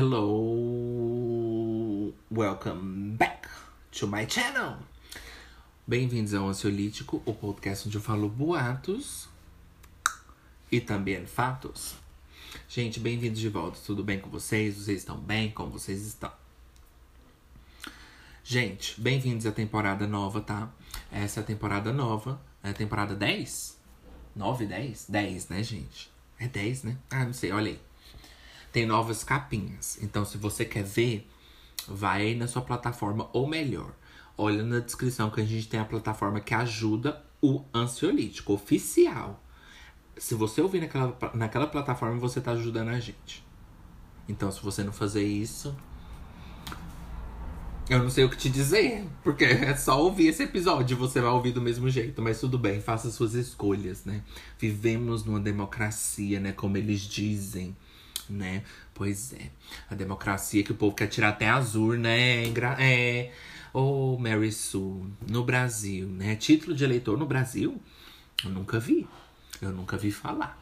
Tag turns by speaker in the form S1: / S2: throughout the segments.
S1: Hello, welcome back to my channel. Bem-vindos ao Ansiolítico, o podcast onde eu falo boatos e também fatos. Gente, bem-vindos de volta. Tudo bem com vocês? Vocês estão bem? Como vocês estão? Gente, bem-vindos à temporada nova, tá? Essa é a temporada nova. É a temporada 10? 9, 10? 10, né, gente? É 10, né? Ah, não sei, olha aí tem novas capinhas. Então, se você quer ver, vai aí na sua plataforma, ou melhor, olha na descrição que a gente tem a plataforma que ajuda o ansiolítico oficial. Se você ouvir naquela, naquela plataforma, você tá ajudando a gente. Então, se você não fazer isso, eu não sei o que te dizer, porque é só ouvir esse episódio, você vai ouvir do mesmo jeito, mas tudo bem, faça suas escolhas, né? Vivemos numa democracia, né, como eles dizem né? Pois é. A democracia que o povo quer tirar até azul, né? É. Ô, oh, Mary Sue, no Brasil, né? Título de eleitor no Brasil? Eu nunca vi. Eu nunca vi falar.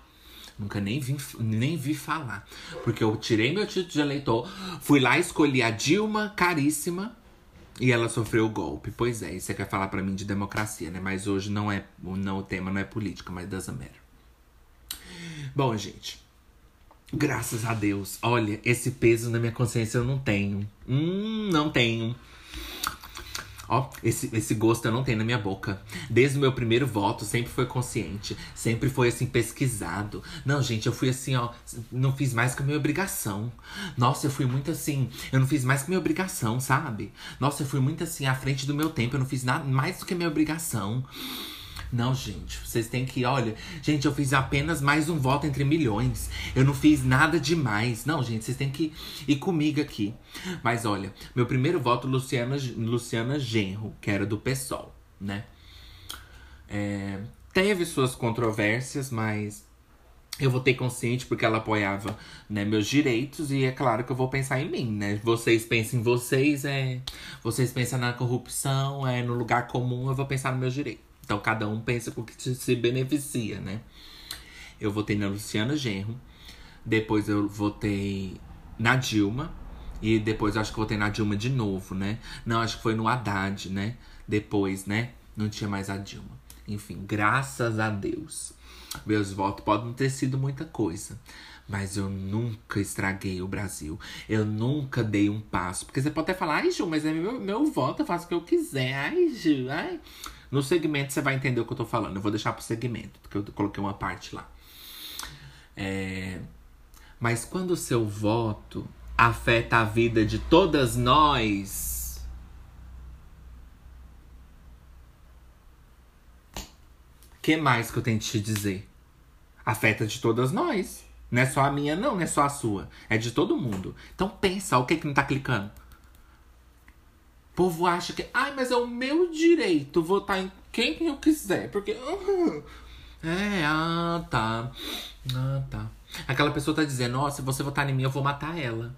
S1: Nunca nem vi, nem vi falar. Porque eu tirei meu título de eleitor, fui lá escolhi a Dilma caríssima e ela sofreu o golpe. Pois é, isso você quer falar para mim de democracia, né? Mas hoje não é. Não, o tema não é política, mas das Américas. Bom, gente. Graças a Deus. Olha, esse peso na minha consciência eu não tenho. Hum, não tenho. Ó, esse, esse gosto eu não tenho na minha boca. Desde o meu primeiro voto, sempre foi consciente. Sempre foi, assim, pesquisado. Não, gente, eu fui assim, ó. Não fiz mais que a minha obrigação. Nossa, eu fui muito assim. Eu não fiz mais que a minha obrigação, sabe? Nossa, eu fui muito assim, à frente do meu tempo. Eu não fiz nada mais do que a minha obrigação. Não, gente, vocês têm que, olha, gente, eu fiz apenas mais um voto entre milhões. Eu não fiz nada demais. Não, gente, vocês têm que ir comigo aqui. Mas olha, meu primeiro voto, Luciana, Luciana Genro, que era do PSOL, né? É, teve suas controvérsias, mas eu votei consciente porque ela apoiava né, meus direitos e é claro que eu vou pensar em mim, né? Vocês pensam em vocês, é. Vocês pensam na corrupção, é no lugar comum, eu vou pensar no meu direito. Então cada um pensa com o que se beneficia, né? Eu votei na Luciana Genro, depois eu votei na Dilma, e depois acho que votei na Dilma de novo, né? Não, acho que foi no Haddad, né? Depois, né? Não tinha mais a Dilma. Enfim, graças a Deus. Meus votos podem ter sido muita coisa. Mas eu nunca estraguei o Brasil. Eu nunca dei um passo. Porque você pode até falar, ai, Ju, mas é meu, meu voto, eu faço o que eu quiser. Ai, Ju, ai. No segmento você vai entender o que eu tô falando. Eu vou deixar pro segmento, porque eu coloquei uma parte lá. É... Mas quando o seu voto afeta a vida de todas nós. que mais que eu tenho que te dizer? Afeta de todas nós. Não é só a minha, não, não é só a sua. É de todo mundo. Então pensa, o que que não tá clicando? Povo acha que, ai, mas é o meu direito votar em quem eu quiser, porque. É, ah, tá. Ah, tá. Aquela pessoa tá dizendo, ó, oh, se você votar em mim, eu vou matar ela.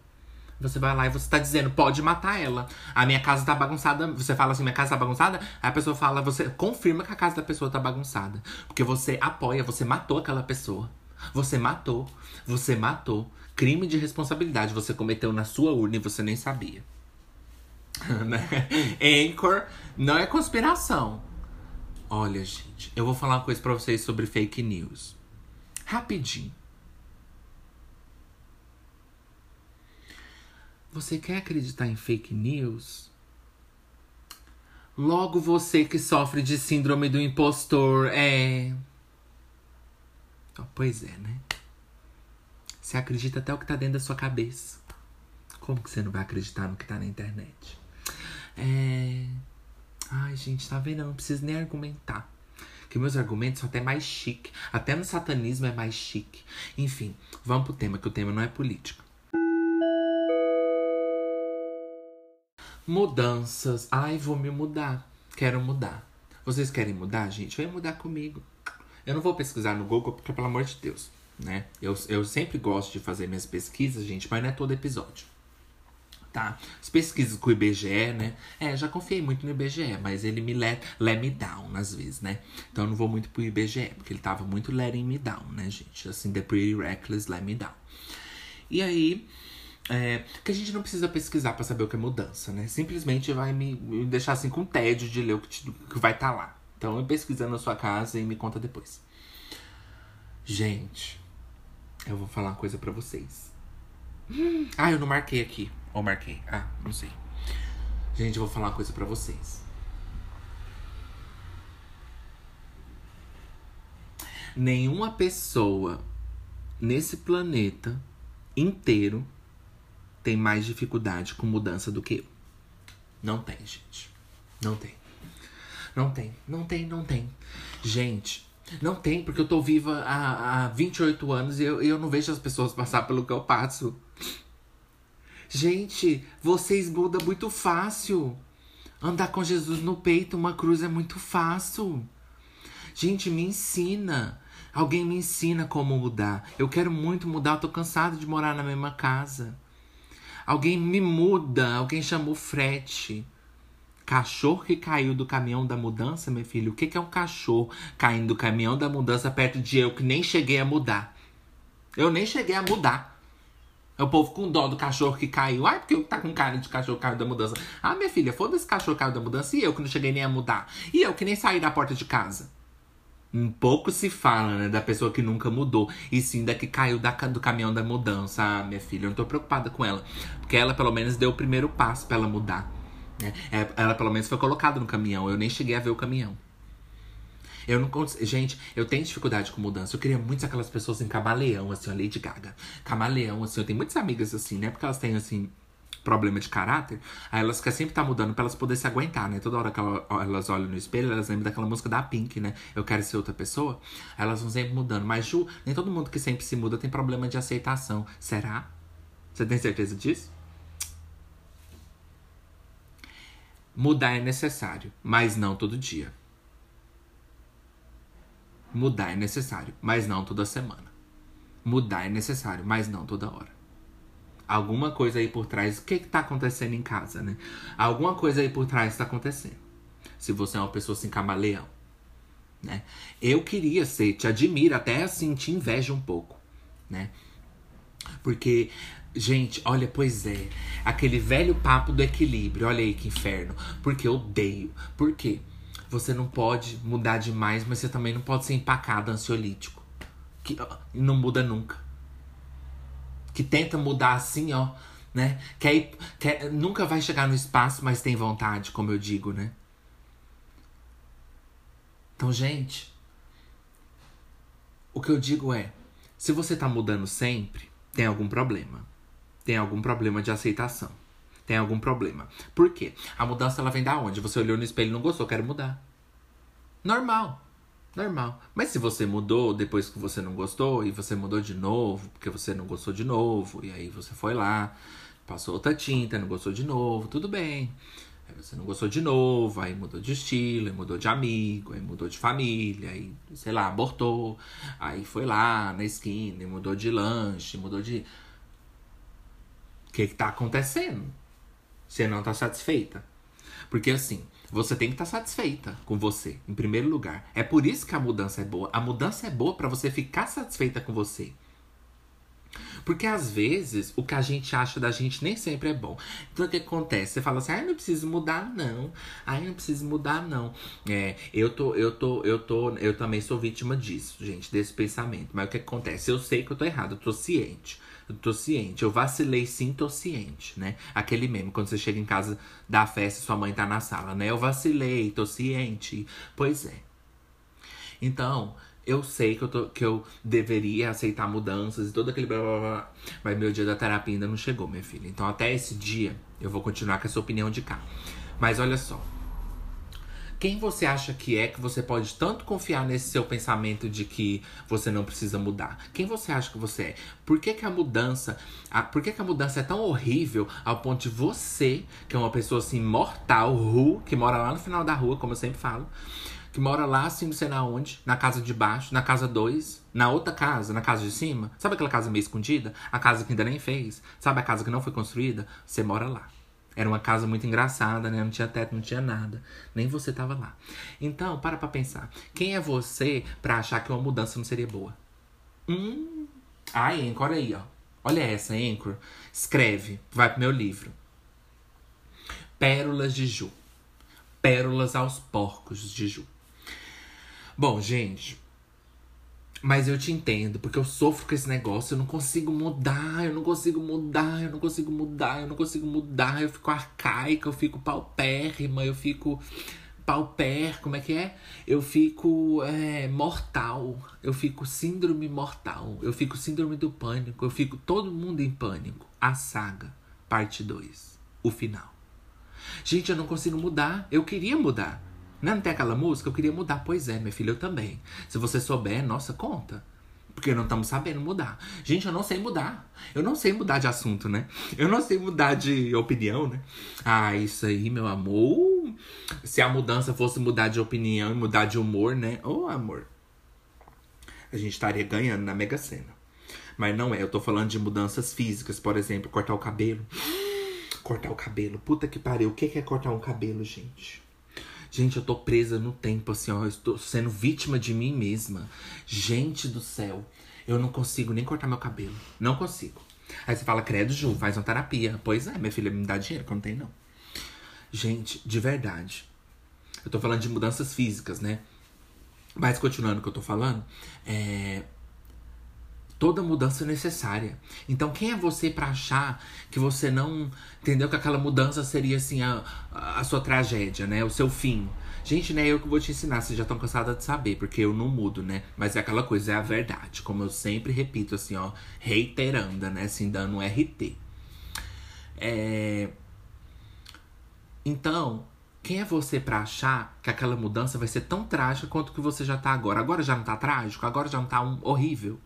S1: Você vai lá e você tá dizendo, pode matar ela. A minha casa tá bagunçada. Você fala assim, minha casa tá bagunçada? Aí a pessoa fala, você confirma que a casa da pessoa tá bagunçada. Porque você apoia, você matou aquela pessoa. Você matou. Você matou. Crime de responsabilidade você cometeu na sua urna e você nem sabia. né? Anchor não é conspiração. Olha, gente, eu vou falar uma coisa pra vocês sobre fake news. Rapidinho. Você quer acreditar em fake news? Logo você que sofre de síndrome do impostor é. Oh, pois é, né? Você acredita até o que tá dentro da sua cabeça. Como que você não vai acreditar no que tá na internet? É. Ai, gente, tá vendo? Eu não preciso nem argumentar. Que meus argumentos são até mais chique. Até no satanismo é mais chique. Enfim, vamos pro tema, que o tema não é política. Mudanças. Ai, vou me mudar. Quero mudar. Vocês querem mudar, gente? Vem mudar comigo. Eu não vou pesquisar no Google, porque, pelo amor de Deus, né? Eu, eu sempre gosto de fazer minhas pesquisas, gente, mas não é todo episódio tá? As pesquisas com o IBGE, né? É, já confiei muito no IBGE, mas ele me let, let me down às vezes, né? Então eu não vou muito pro IBGE, porque ele tava muito letting me down, né, gente? Assim, The Pretty Reckless Let Me Down. E aí, É, que a gente não precisa pesquisar para saber o que é mudança, né? Simplesmente vai me, me deixar assim com tédio de ler o que, te, que vai estar tá lá. Então, pesquisa na sua casa e me conta depois. Gente, eu vou falar uma coisa para vocês. Ah, eu não marquei aqui. Ou marquei? Ah, não sei. Gente, eu vou falar uma coisa para vocês. Nenhuma pessoa nesse planeta inteiro tem mais dificuldade com mudança do que eu. Não tem, gente. Não tem. Não tem, não tem, não tem. Gente, não tem, porque eu tô viva há, há 28 anos e eu, eu não vejo as pessoas passar pelo que eu passo. Gente, vocês mudam muito fácil. Andar com Jesus no peito, uma cruz é muito fácil. Gente, me ensina. Alguém me ensina como mudar. Eu quero muito mudar, eu tô cansado de morar na mesma casa. Alguém me muda, alguém chamou frete. Cachorro que caiu do caminhão da mudança, meu filho. O que, que é um cachorro caindo do caminhão da mudança perto de eu que nem cheguei a mudar? Eu nem cheguei a mudar. É o povo com dó do cachorro que caiu. Ai, porque tá com cara de cachorro caiu da mudança. Ah, minha filha, foda-se cachorro caiu da mudança. E eu que não cheguei nem a mudar. E eu que nem saí da porta de casa. Um pouco se fala, né, da pessoa que nunca mudou. E sim da que caiu da, do caminhão da mudança. Ah, minha filha, eu não tô preocupada com ela. Porque ela, pelo menos, deu o primeiro passo para ela mudar. Né? É, ela, pelo menos, foi colocada no caminhão. Eu nem cheguei a ver o caminhão. Eu não Gente, eu tenho dificuldade com mudança. Eu queria muito aquelas pessoas em camaleão, assim, a Lady Gaga. Camaleão, assim. Eu tenho muitas amigas assim, né? Porque elas têm, assim, problema de caráter, aí elas querem sempre estar tá mudando pra elas poderem se aguentar, né? Toda hora que elas olham no espelho, elas lembram daquela música da Pink, né? Eu quero ser outra pessoa. Elas vão sempre mudando. Mas, Ju, nem todo mundo que sempre se muda tem problema de aceitação. Será? Você tem certeza disso? Mudar é necessário, mas não todo dia. Mudar é necessário, mas não toda semana. Mudar é necessário, mas não toda hora alguma coisa aí por trás. O que está acontecendo em casa, né? Alguma coisa aí por trás está acontecendo. Se você é uma pessoa assim, camaleão. Né? Eu queria ser, te admiro, até assim, te invejo um pouco, né? Porque, gente, olha, pois é, aquele velho papo do equilíbrio, olha aí que inferno. Porque eu odeio. Por quê? Você não pode mudar demais, mas você também não pode ser empacado ansiolítico. Que não muda nunca que tenta mudar assim, ó, né? Quer, quer, nunca vai chegar no espaço, mas tem vontade, como eu digo, né? Então, gente, o que eu digo é: se você tá mudando sempre, tem algum problema. Tem algum problema de aceitação. Tem algum problema. Por quê? A mudança ela vem da onde? Você olhou no espelho e não gostou, quero mudar. Normal. Normal. Mas se você mudou depois que você não gostou e você mudou de novo, porque você não gostou de novo, e aí você foi lá, passou outra tinta, não gostou de novo, tudo bem. Aí você não gostou de novo, aí mudou de estilo, aí mudou de amigo, aí mudou de família, aí, sei lá, abortou, aí foi lá na esquina, mudou de lanche, mudou de. O que que tá acontecendo? Você não tá satisfeita? Porque assim, você tem que estar tá satisfeita com você, em primeiro lugar. É por isso que a mudança é boa. A mudança é boa para você ficar satisfeita com você. Porque às vezes o que a gente acha da gente nem sempre é bom. Então o que acontece? Você fala assim: "Ah, não preciso mudar não. Ah, não preciso mudar não". É, eu tô eu tô eu tô eu também sou vítima disso, gente, desse pensamento. Mas o que acontece? Eu sei que eu tô errado, eu tô ciente. Tô ciente. Eu vacilei sim, tô ciente, né? Aquele meme, quando você chega em casa da festa e sua mãe tá na sala, né? Eu vacilei, tô ciente. Pois é. Então, eu sei que eu, tô, que eu deveria aceitar mudanças e todo aquele blá blá blá. Mas meu dia da terapia ainda não chegou, minha filha. Então, até esse dia, eu vou continuar com essa opinião de cá. Mas olha só. Quem você acha que é que você pode tanto confiar nesse seu pensamento de que você não precisa mudar? Quem você acha que você é? Por que, que a mudança, a, por que, que a mudança é tão horrível ao ponto de você, que é uma pessoa assim mortal, ru, que mora lá no final da rua, como eu sempre falo, que mora lá assim, não sei na onde, na casa de baixo, na casa 2, na outra casa, na casa de cima. Sabe aquela casa meio escondida? A casa que ainda nem fez? Sabe a casa que não foi construída? Você mora lá. Era uma casa muito engraçada, né? Não tinha teto, não tinha nada. Nem você tava lá. Então, para pra pensar. Quem é você para achar que uma mudança não seria boa? Hum. Hein? Olha aí, ó. Olha essa, Anchor. Escreve, vai pro meu livro. Pérolas de Ju. Pérolas aos porcos de Ju. Bom, gente. Mas eu te entendo, porque eu sofro com esse negócio, eu não consigo mudar, eu não consigo mudar, eu não consigo mudar, eu não consigo mudar, eu fico arcaica, eu fico paupérrima, eu fico pauper, como é que é? Eu fico é, mortal, eu fico síndrome mortal, eu fico síndrome do pânico, eu fico todo mundo em pânico. A saga, parte 2, o final. Gente, eu não consigo mudar, eu queria mudar. Não tem aquela música? Eu queria mudar. Pois é, minha filha, eu também. Se você souber, nossa, conta. Porque não estamos sabendo mudar. Gente, eu não sei mudar. Eu não sei mudar de assunto, né? Eu não sei mudar de opinião, né? Ah, isso aí, meu amor. Se a mudança fosse mudar de opinião e mudar de humor, né? Ô, oh, amor. A gente estaria ganhando na Mega Sena. Mas não é. Eu tô falando de mudanças físicas, por exemplo, cortar o cabelo. Cortar o cabelo. Puta que pariu. O que é cortar um cabelo, gente? Gente, eu tô presa no tempo, assim, ó. Eu estou sendo vítima de mim mesma. Gente do céu, eu não consigo nem cortar meu cabelo. Não consigo. Aí você fala, credo, Ju, faz uma terapia. Pois é, minha filha, me dá dinheiro, que eu não tenho, não. Gente, de verdade. Eu tô falando de mudanças físicas, né? Mas continuando o que eu tô falando, é toda mudança é necessária. Então, quem é você para achar que você não entendeu que aquela mudança seria assim a, a sua tragédia, né? O seu fim. Gente, né, eu que vou te ensinar, vocês já estão cansados de saber, porque eu não mudo, né? Mas é aquela coisa, é a verdade. Como eu sempre repito, assim, ó, reiterando, né? Assim, dando um RT. É... Então, quem é você para achar que aquela mudança vai ser tão trágica quanto que você já tá agora? Agora já não tá trágico? Agora já não tá um horrível?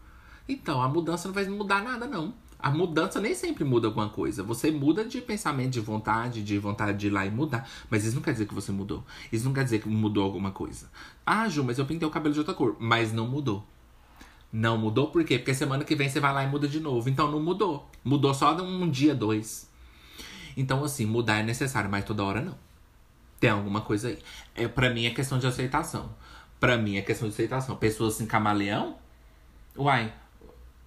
S1: Então, a mudança não vai mudar nada, não. A mudança nem sempre muda alguma coisa. Você muda de pensamento, de vontade, de vontade de ir lá e mudar. Mas isso não quer dizer que você mudou. Isso não quer dizer que mudou alguma coisa. Ah, Ju, mas eu pintei o cabelo de outra cor. Mas não mudou. Não mudou por quê? Porque semana que vem você vai lá e muda de novo. Então não mudou. Mudou só um dia, dois. Então, assim, mudar é necessário, mas toda hora não. Tem alguma coisa aí. É, pra mim é questão de aceitação. Pra mim é questão de aceitação. Pessoas assim, camaleão. Uai,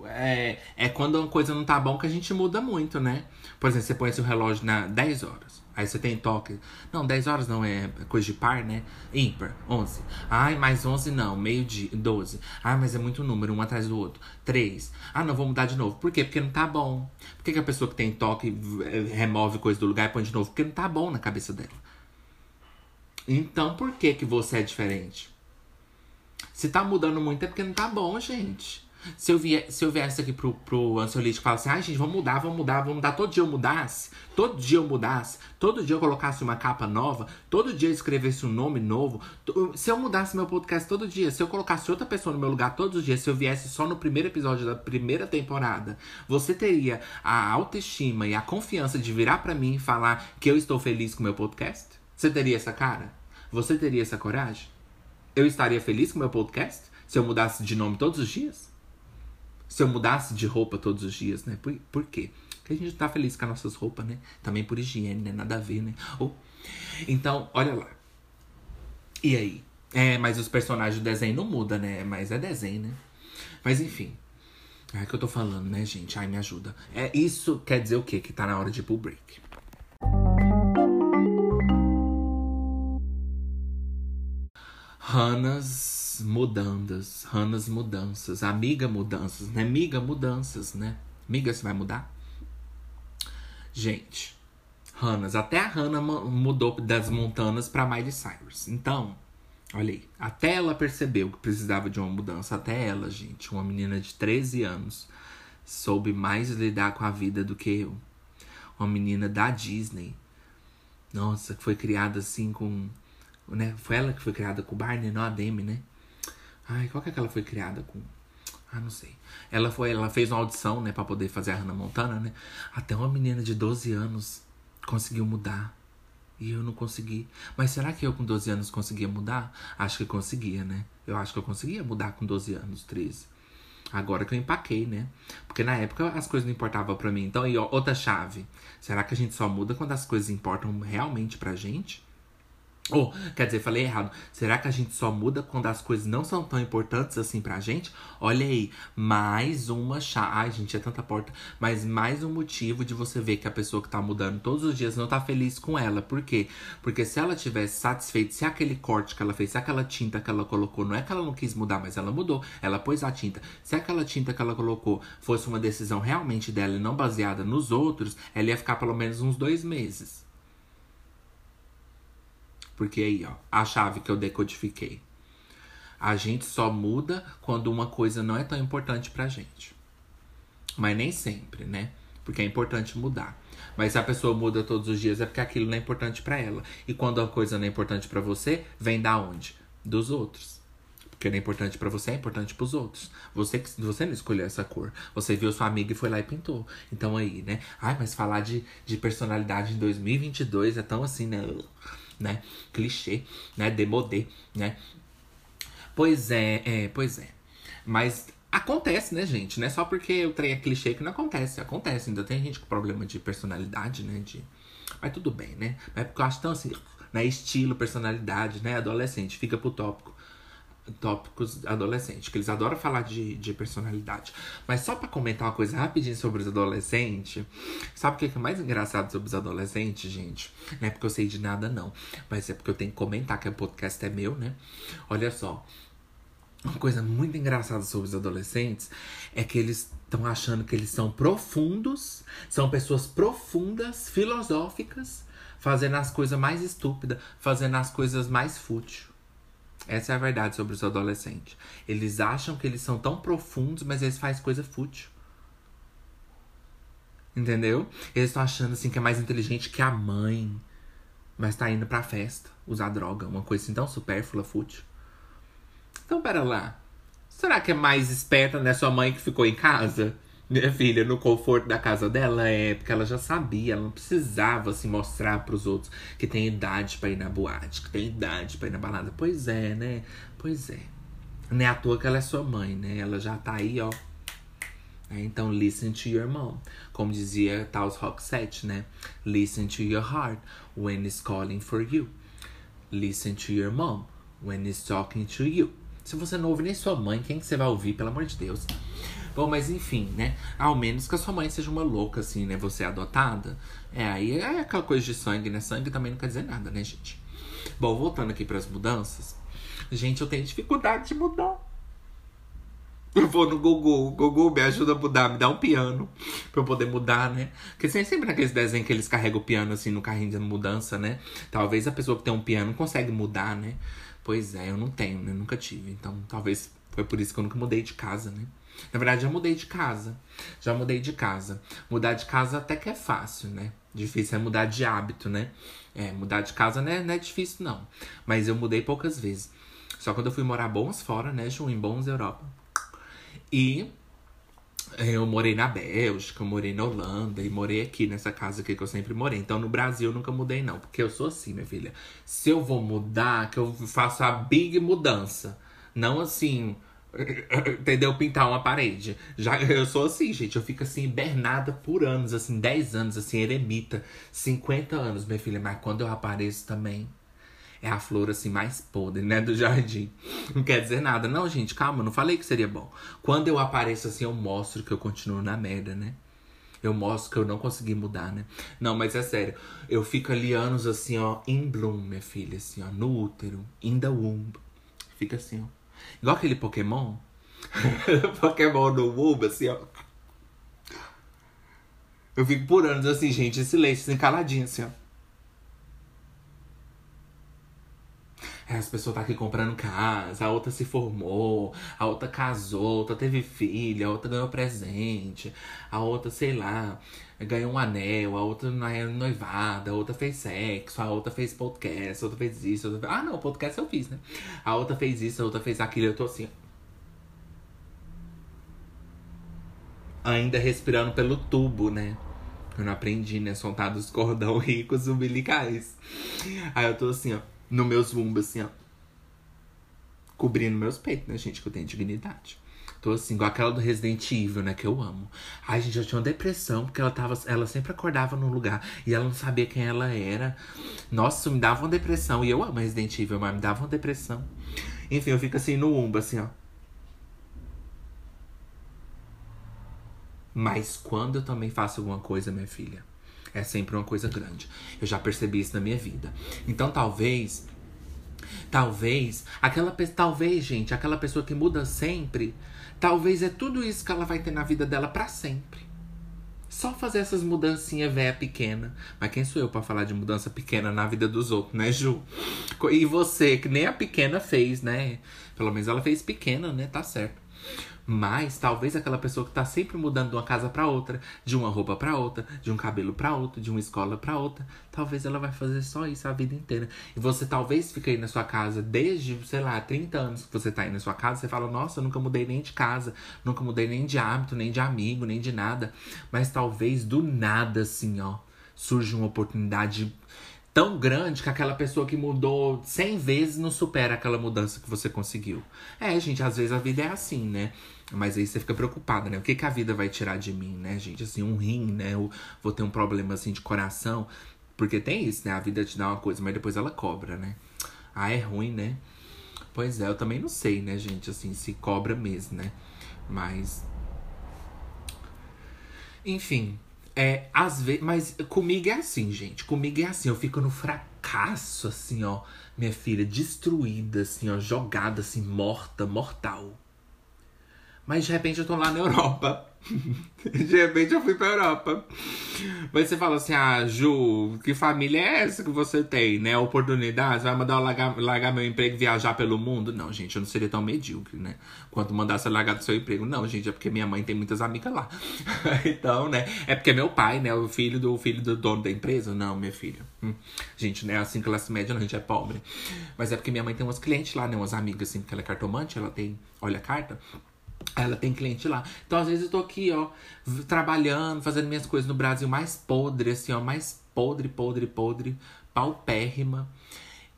S1: é, é quando uma coisa não tá bom que a gente muda muito, né? Por exemplo, você põe seu relógio na 10 horas. Aí você tem toque. Não, 10 horas não é coisa de par, né? Ímpar, 11. Ai, mais 11 não, meio dia, 12. Ai, mas é muito número, um atrás do outro. 3. Ah, não, vou mudar de novo. Por quê? Porque não tá bom. Por que, que a pessoa que tem toque eh, remove coisa do lugar e põe de novo? Porque não tá bom na cabeça dela. Então, por que que você é diferente? Se tá mudando muito é porque não tá bom, gente. Se eu, vier, se eu viesse aqui pro, pro ansiolítico e falasse, ai, ah, gente, vamos mudar, vamos mudar, vamos mudar. Todo dia eu mudasse, todo dia eu mudasse, todo dia eu colocasse uma capa nova, todo dia eu escrevesse um nome novo. Se eu mudasse meu podcast todo dia, se eu colocasse outra pessoa no meu lugar todos os dias, se eu viesse só no primeiro episódio da primeira temporada, você teria a autoestima e a confiança de virar para mim e falar que eu estou feliz com meu podcast? Você teria essa cara? Você teria essa coragem? Eu estaria feliz com meu podcast se eu mudasse de nome todos os dias? Se eu mudasse de roupa todos os dias, né? Por, por quê? Porque a gente tá feliz com as nossas roupas, né? Também por higiene, né? Nada a ver, né? Oh. Então, olha lá. E aí? É, mas os personagens do desenho não mudam, né? Mas é desenho, né? Mas enfim. É que eu tô falando, né, gente? Ai, me ajuda. É, isso quer dizer o quê? Que tá na hora de ir pro break. Hannah's mudanças, Ranas mudanças, amiga mudanças, né? Miga mudanças, né? Miga, você vai mudar? Gente, Ranas, até a Hannah mudou das montanas para Miley Cyrus. Então, olha aí, até ela percebeu que precisava de uma mudança, até ela, gente, uma menina de 13 anos, soube mais lidar com a vida do que eu. Uma menina da Disney. Nossa, que foi criada assim com. Né? Foi ela que foi criada com o Barney, não a Demi, né? Ai, qual que é que ela foi criada com? Ah, não sei. Ela foi, ela fez uma audição, né, para poder fazer a Hannah Montana, né? Até uma menina de 12 anos conseguiu mudar. E eu não consegui. Mas será que eu com 12 anos conseguia mudar? Acho que conseguia, né? Eu acho que eu conseguia mudar com 12 anos, 13. Agora que eu empaquei, né? Porque na época as coisas não importavam para mim. Então, e ó, outra chave. Será que a gente só muda quando as coisas importam realmente pra gente? Ou, oh, quer dizer, falei errado. Será que a gente só muda quando as coisas não são tão importantes assim pra gente? Olha aí, mais uma chave. Ai, gente, é tanta porta. Mas mais um motivo de você ver que a pessoa que tá mudando todos os dias não tá feliz com ela. Por quê? Porque se ela tivesse satisfeito, se aquele corte que ela fez, se aquela tinta que ela colocou, não é que ela não quis mudar, mas ela mudou. Ela pôs a tinta. Se aquela tinta que ela colocou fosse uma decisão realmente dela e não baseada nos outros, ela ia ficar pelo menos uns dois meses. Porque aí, ó, a chave que eu decodifiquei. A gente só muda quando uma coisa não é tão importante pra gente. Mas nem sempre, né? Porque é importante mudar. Mas se a pessoa muda todos os dias é porque aquilo não é importante para ela. E quando a coisa não é importante para você, vem da onde? Dos outros. Porque não é importante para você, é importante para os outros. Você você não escolheu essa cor. Você viu sua amiga e foi lá e pintou. Então aí, né? Ai, mas falar de, de personalidade em 2022 é tão assim, né? Né? Clichê, né? Demodê, né? Pois é, é, pois é. Mas acontece, né, gente? Não é só porque o trem é clichê que não acontece. Acontece, ainda tem gente com problema de personalidade, né? De... Mas tudo bem, né? Mas é porque eu acho tão assim, né? Estilo, personalidade, né? Adolescente, fica pro tópico tópicos adolescentes, que eles adoram falar de, de personalidade. Mas só para comentar uma coisa rapidinho sobre os adolescentes, sabe o que é mais engraçado sobre os adolescentes, gente? Não é porque eu sei de nada, não. Mas é porque eu tenho que comentar que o podcast é meu, né? Olha só. Uma coisa muito engraçada sobre os adolescentes é que eles estão achando que eles são profundos, são pessoas profundas, filosóficas, fazendo as coisas mais estúpidas, fazendo as coisas mais fúteis. Essa é a verdade sobre os adolescentes. Eles acham que eles são tão profundos, mas eles fazem coisa fútil. Entendeu? Eles estão achando assim que é mais inteligente que a mãe. Mas tá indo pra festa, usar droga, uma coisa assim tão supérflua, fútil. Então, pera lá. Será que é mais esperta, né, sua mãe que ficou em casa? Minha filha, no conforto da casa dela, é porque ela já sabia, ela não precisava se assim, mostrar para os outros que tem idade para ir na boate, que tem idade para ir na balada. Pois é, né? Pois é. Não é à toa que ela é sua mãe, né? Ela já tá aí, ó. É, então, listen to your mom. Como dizia Taos 7, né? Listen to your heart when it's calling for you. Listen to your mom when it's talking to you. Se você não ouve nem sua mãe, quem que você vai ouvir, pelo amor de Deus? Bom, mas enfim, né? Ao menos que a sua mãe seja uma louca, assim, né? Você é adotada. É, aí é aquela coisa de sangue, né? Sangue também não quer dizer nada, né, gente? Bom, voltando aqui para as mudanças. Gente, eu tenho dificuldade de mudar. Eu vou no Google, o Google me ajuda a mudar, me dá um piano pra eu poder mudar, né? Porque sempre naqueles desenhos que eles carregam o piano assim no carrinho de mudança, né? Talvez a pessoa que tem um piano consegue mudar, né? Pois é, eu não tenho, né? Nunca tive. Então talvez foi por isso que eu nunca mudei de casa, né? Na verdade, já mudei de casa. Já mudei de casa. Mudar de casa até que é fácil, né? Difícil é mudar de hábito, né? É, mudar de casa não é, não é difícil, não. Mas eu mudei poucas vezes. Só quando eu fui morar bons fora, né, Ju? Em bons Europa. E eu morei na Bélgica, eu morei na Holanda e morei aqui nessa casa aqui que eu sempre morei. Então no Brasil eu nunca mudei, não. Porque eu sou assim, minha filha. Se eu vou mudar, que eu faço a big mudança. Não assim, Entendeu? Pintar uma parede. Já eu sou assim, gente. Eu fico assim, hibernada por anos, assim, 10 anos, assim, eremita. 50 anos, minha filha. Mas quando eu apareço também, é a flor assim mais podre, né? Do jardim. Não quer dizer nada. Não, gente, calma, não falei que seria bom. Quando eu apareço assim, eu mostro que eu continuo na merda, né? Eu mostro que eu não consegui mudar, né? Não, mas é sério. Eu fico ali anos assim, ó, in bloom, minha filha, assim, ó, no útero, in the womb. Fica assim, ó. Igual aquele Pokémon. Pokémon no Wumba, assim, ó. Eu fico por anos assim, gente, em silêncio, assim, caladinho, assim, ó. É, as pessoas tá aqui comprando casa, a outra se formou, a outra casou, a outra teve filha, a outra ganhou presente, a outra, sei lá, ganhou um anel, a outra é noivada, a outra fez sexo, a outra fez podcast, a outra fez isso, a outra... ah não, podcast eu fiz, né? A outra fez isso, a outra fez aquilo, eu tô assim. Ainda respirando pelo tubo, né? Eu não aprendi, né? Soltar dos cordão ricos umbilicais. Aí eu tô assim, ó no meus bumbos, assim, ó. Cobrindo meus peitos, né, gente? Que eu tenho dignidade. Tô assim, igual aquela do Resident Evil, né? Que eu amo. Ai, gente, eu tinha uma depressão, porque ela tava. Ela sempre acordava num lugar e ela não sabia quem ela era. Nossa, me dava uma depressão. E eu amo Resident Evil, mas me dava uma depressão. Enfim, eu fico assim no umbo, assim, ó. Mas quando eu também faço alguma coisa, minha filha, é sempre uma coisa grande. Eu já percebi isso na minha vida. Então talvez. Talvez. Aquela Talvez, gente, aquela pessoa que muda sempre Talvez é tudo isso que ela vai ter na vida dela para sempre. Só fazer essas mudancinhas véia pequena. Mas quem sou eu para falar de mudança pequena na vida dos outros, né, Ju? E você, que nem a pequena fez, né? Pelo menos ela fez pequena, né? Tá certo. Mas talvez aquela pessoa que tá sempre mudando de uma casa para outra, de uma roupa para outra, de um cabelo para outro, de uma escola para outra, talvez ela vai fazer só isso a vida inteira. E você talvez fique aí na sua casa desde, sei lá, 30 anos que você tá aí na sua casa, você fala: "Nossa, eu nunca mudei nem de casa, nunca mudei nem de hábito, nem de amigo, nem de nada". Mas talvez do nada assim, ó, surge uma oportunidade tão grande que aquela pessoa que mudou 100 vezes não supera aquela mudança que você conseguiu. É, gente, às vezes a vida é assim, né? Mas aí você fica preocupada, né? O que, que a vida vai tirar de mim, né, gente? Assim, um rim, né? Eu vou ter um problema assim de coração. Porque tem isso, né? A vida te dá uma coisa, mas depois ela cobra, né? Ah, é ruim, né? Pois é, eu também não sei, né, gente? Assim, se cobra mesmo, né? Mas. Enfim. É, às vezes. Mas comigo é assim, gente. Comigo é assim. Eu fico no fracasso, assim, ó. Minha filha, destruída, assim, ó. Jogada, assim, morta, mortal. Mas de repente eu tô lá na Europa. de repente eu fui pra Europa. Mas você fala assim, ah, Ju, que família é essa que você tem, né? Oportunidades, vai mandar eu largar, largar meu emprego e viajar pelo mundo? Não, gente, eu não seria tão medíocre, né? Quanto mandar você largar do seu emprego. Não, gente, é porque minha mãe tem muitas amigas lá. então, né? É porque meu pai, né? O filho do filho do dono da empresa? Não, minha filha. Hum. Gente, né? Assim, classe média, não, a gente é pobre. Mas é porque minha mãe tem umas clientes lá, né? Umas amigas, assim, porque ela é cartomante, ela tem, olha a carta. Ela tem cliente lá. Então, às vezes, eu tô aqui, ó, trabalhando, fazendo minhas coisas no Brasil mais podre, assim, ó, mais podre, podre, podre, paupérrima.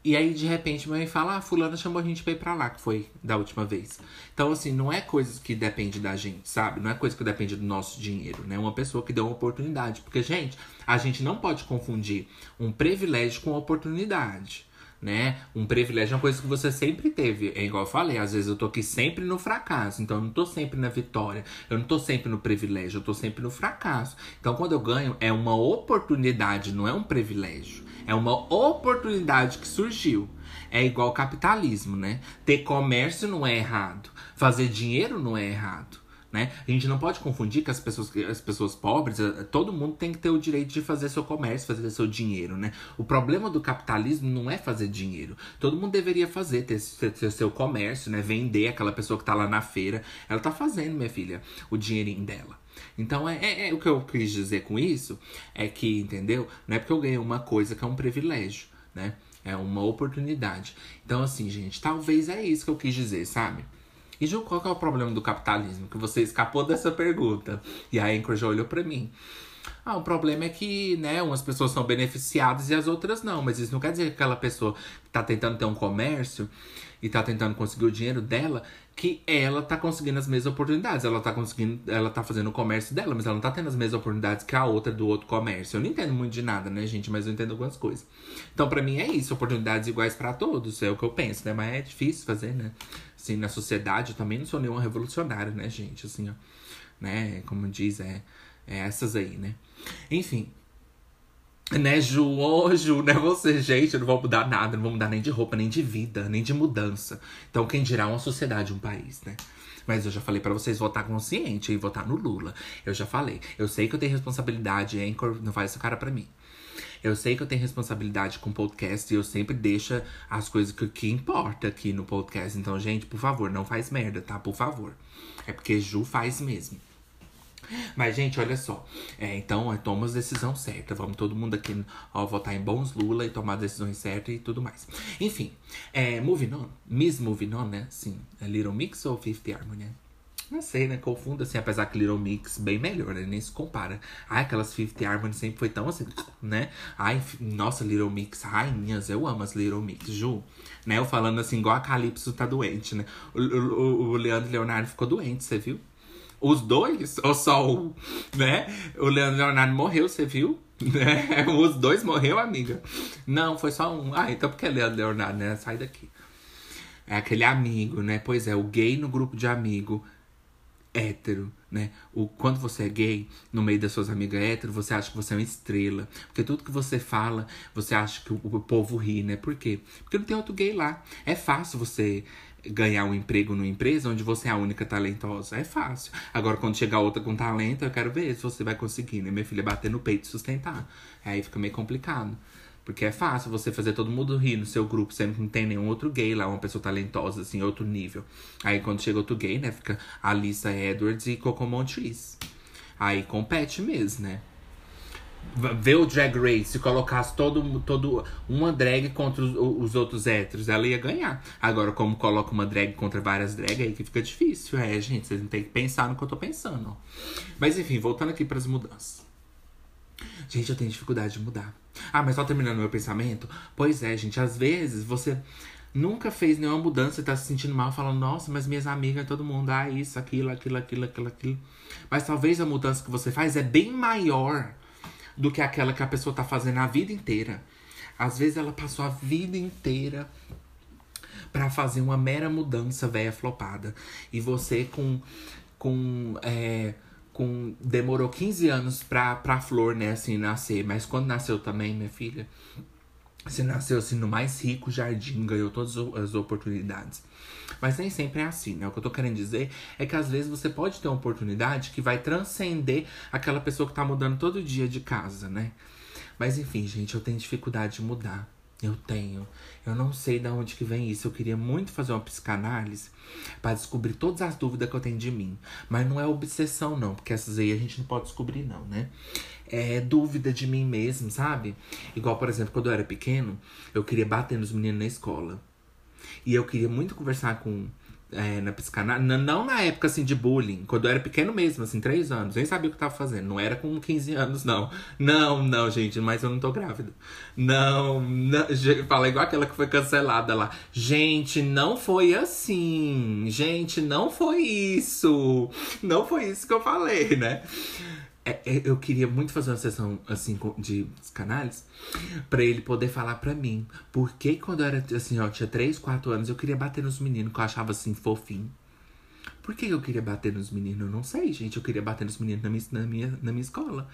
S1: E aí, de repente, minha mãe fala: Ah, Fulana chamou a gente pra ir pra lá, que foi da última vez. Então, assim, não é coisa que depende da gente, sabe? Não é coisa que depende do nosso dinheiro, né? Uma pessoa que deu uma oportunidade. Porque, gente, a gente não pode confundir um privilégio com oportunidade né? Um privilégio é uma coisa que você sempre teve. É igual eu falei, às vezes eu tô aqui sempre no fracasso, então eu não tô sempre na vitória. Eu não tô sempre no privilégio, eu tô sempre no fracasso. Então quando eu ganho, é uma oportunidade, não é um privilégio. É uma oportunidade que surgiu. É igual capitalismo, né? Ter comércio não é errado. Fazer dinheiro não é errado. Né? A gente não pode confundir que as pessoas, as pessoas pobres, eh, todo mundo tem que ter o direito de fazer seu comércio, fazer seu dinheiro, né? O problema do capitalismo não é fazer dinheiro. Todo mundo deveria fazer, ter, ter seu comércio, né? Vender aquela pessoa que tá lá na feira. Ela tá fazendo, minha filha, o dinheirinho dela. Então, é, é, é, o que eu quis dizer com isso é que, entendeu? Não é porque eu ganhei uma coisa que é um privilégio, né? É uma oportunidade. Então, assim, gente, talvez é isso que eu quis dizer, sabe? E Ju, qual que é o problema do capitalismo? Que você escapou dessa pergunta. E a Anchor já olhou pra mim. Ah, o problema é que, né, umas pessoas são beneficiadas e as outras não. Mas isso não quer dizer que aquela pessoa que tá tentando ter um comércio e tá tentando conseguir o dinheiro dela, que ela tá conseguindo as mesmas oportunidades. Ela tá conseguindo, ela tá fazendo o comércio dela, mas ela não tá tendo as mesmas oportunidades que a outra do outro comércio. Eu não entendo muito de nada, né, gente, mas eu entendo algumas coisas. Então, para mim é isso, oportunidades iguais para todos, é o que eu penso, né? Mas é difícil fazer, né? Assim, na sociedade, eu também não sou nenhuma revolucionária, né, gente? Assim, ó, né, como diz, é, é essas aí, né? Enfim, né, Ju? Ô, oh, Ju, né? Você, gente, eu não vou mudar nada, não vou mudar nem de roupa, nem de vida, nem de mudança. Então, quem dirá uma sociedade, um país, né? Mas eu já falei para vocês votar consciente e votar no Lula. Eu já falei. Eu sei que eu tenho responsabilidade, Anchor, não faz essa cara pra mim. Eu sei que eu tenho responsabilidade com o podcast e eu sempre deixo as coisas que, que importa aqui no podcast. Então, gente, por favor, não faz merda, tá? Por favor. É porque Ju faz mesmo. Mas, gente, olha só. É, então, é, toma as decisões certas. Vamos todo mundo aqui ó, votar em bons Lula e tomar decisões certas e tudo mais. Enfim, é, moving on. Miss Moving On, né? Sim. É Little Mix ou Fifth Harmony, né? Não sei, né? Confundo assim, apesar que Little Mix bem melhor, né? Nem se compara. Ai, aquelas Fifth Harmony sempre foi tão assim, né? Ai, nossa, Little Mix, rainhas, eu amo as Little Mix, Ju. Né? Eu falando assim, igual a Calypso tá doente, né? O, o, o Leandro Leonardo ficou doente, você viu? Os dois? Ou só um? Né? O Leandro Leonardo morreu, você viu? Né? Os dois morreu, amiga. Não, foi só um. Ah, então porque é Leandro Leonardo, né? Sai daqui. É aquele amigo, né? Pois é, o gay no grupo de amigo hétero, né? O, quando você é gay, no meio das suas amigas hétero, você acha que você é uma estrela. Porque tudo que você fala, você acha que o, o povo ri, né? Por quê? Porque não tem outro gay lá. É fácil você ganhar um emprego numa empresa onde você é a única talentosa. É fácil. Agora, quando chegar outra com talento, eu quero ver se você vai conseguir, né? Minha filha bater no peito e sustentar. Aí fica meio complicado. Porque é fácil você fazer todo mundo rir no seu grupo, sendo que não tem nenhum outro gay lá, uma pessoa talentosa, assim, outro nível. Aí quando chega outro gay, né, fica Alissa Edwards e Coco Montrese. Aí compete mesmo, né? Ver o Drag Race, se colocasse todo, todo uma drag contra os, os, outros héteros, ela ia ganhar. Agora, como coloca uma drag contra várias drags, aí que fica difícil. É, gente, vocês não tem que pensar no que eu tô pensando. Mas enfim, voltando aqui para as mudanças. Gente, eu tenho dificuldade de mudar. Ah, mas só terminando meu pensamento? Pois é, gente, às vezes você nunca fez nenhuma mudança e tá se sentindo mal, falando, nossa, mas minhas amigas, todo mundo, ah, isso, aquilo, aquilo, aquilo, aquilo, aquilo. Mas talvez a mudança que você faz é bem maior do que aquela que a pessoa tá fazendo a vida inteira. Às vezes ela passou a vida inteira para fazer uma mera mudança velha flopada. E você com. com é, com demorou 15 anos pra, pra flor, né, assim, nascer. Mas quando nasceu também, minha filha, você nasceu assim no mais rico jardim, ganhou todas as oportunidades. Mas nem sempre é assim, né? O que eu tô querendo dizer é que às vezes você pode ter uma oportunidade que vai transcender aquela pessoa que tá mudando todo dia de casa, né? Mas enfim, gente, eu tenho dificuldade de mudar. Eu tenho. Eu não sei de onde que vem isso. Eu queria muito fazer uma psicanálise para descobrir todas as dúvidas que eu tenho de mim. Mas não é obsessão, não, porque essas aí a gente não pode descobrir, não, né? É dúvida de mim mesmo, sabe? Igual, por exemplo, quando eu era pequeno, eu queria bater nos meninos na escola. E eu queria muito conversar com é, na psicanálise. Não na época assim de bullying, quando eu era pequeno mesmo, assim, 3 anos. Nem sabia o que tava fazendo. Não era com 15 anos, não. Não, não, gente, mas eu não tô grávida. Não, não fala igual aquela que foi cancelada lá. Gente, não foi assim. Gente, não foi isso. Não foi isso que eu falei, né? É, é, eu queria muito fazer uma sessão assim de psicanálise para ele poder falar para mim por que quando eu era assim, ó, tinha 3, 4 anos, eu queria bater nos meninos que eu achava assim fofinho. Por que eu queria bater nos meninos? Eu não sei, gente. Eu queria bater nos meninos na minha, na minha, na minha escola.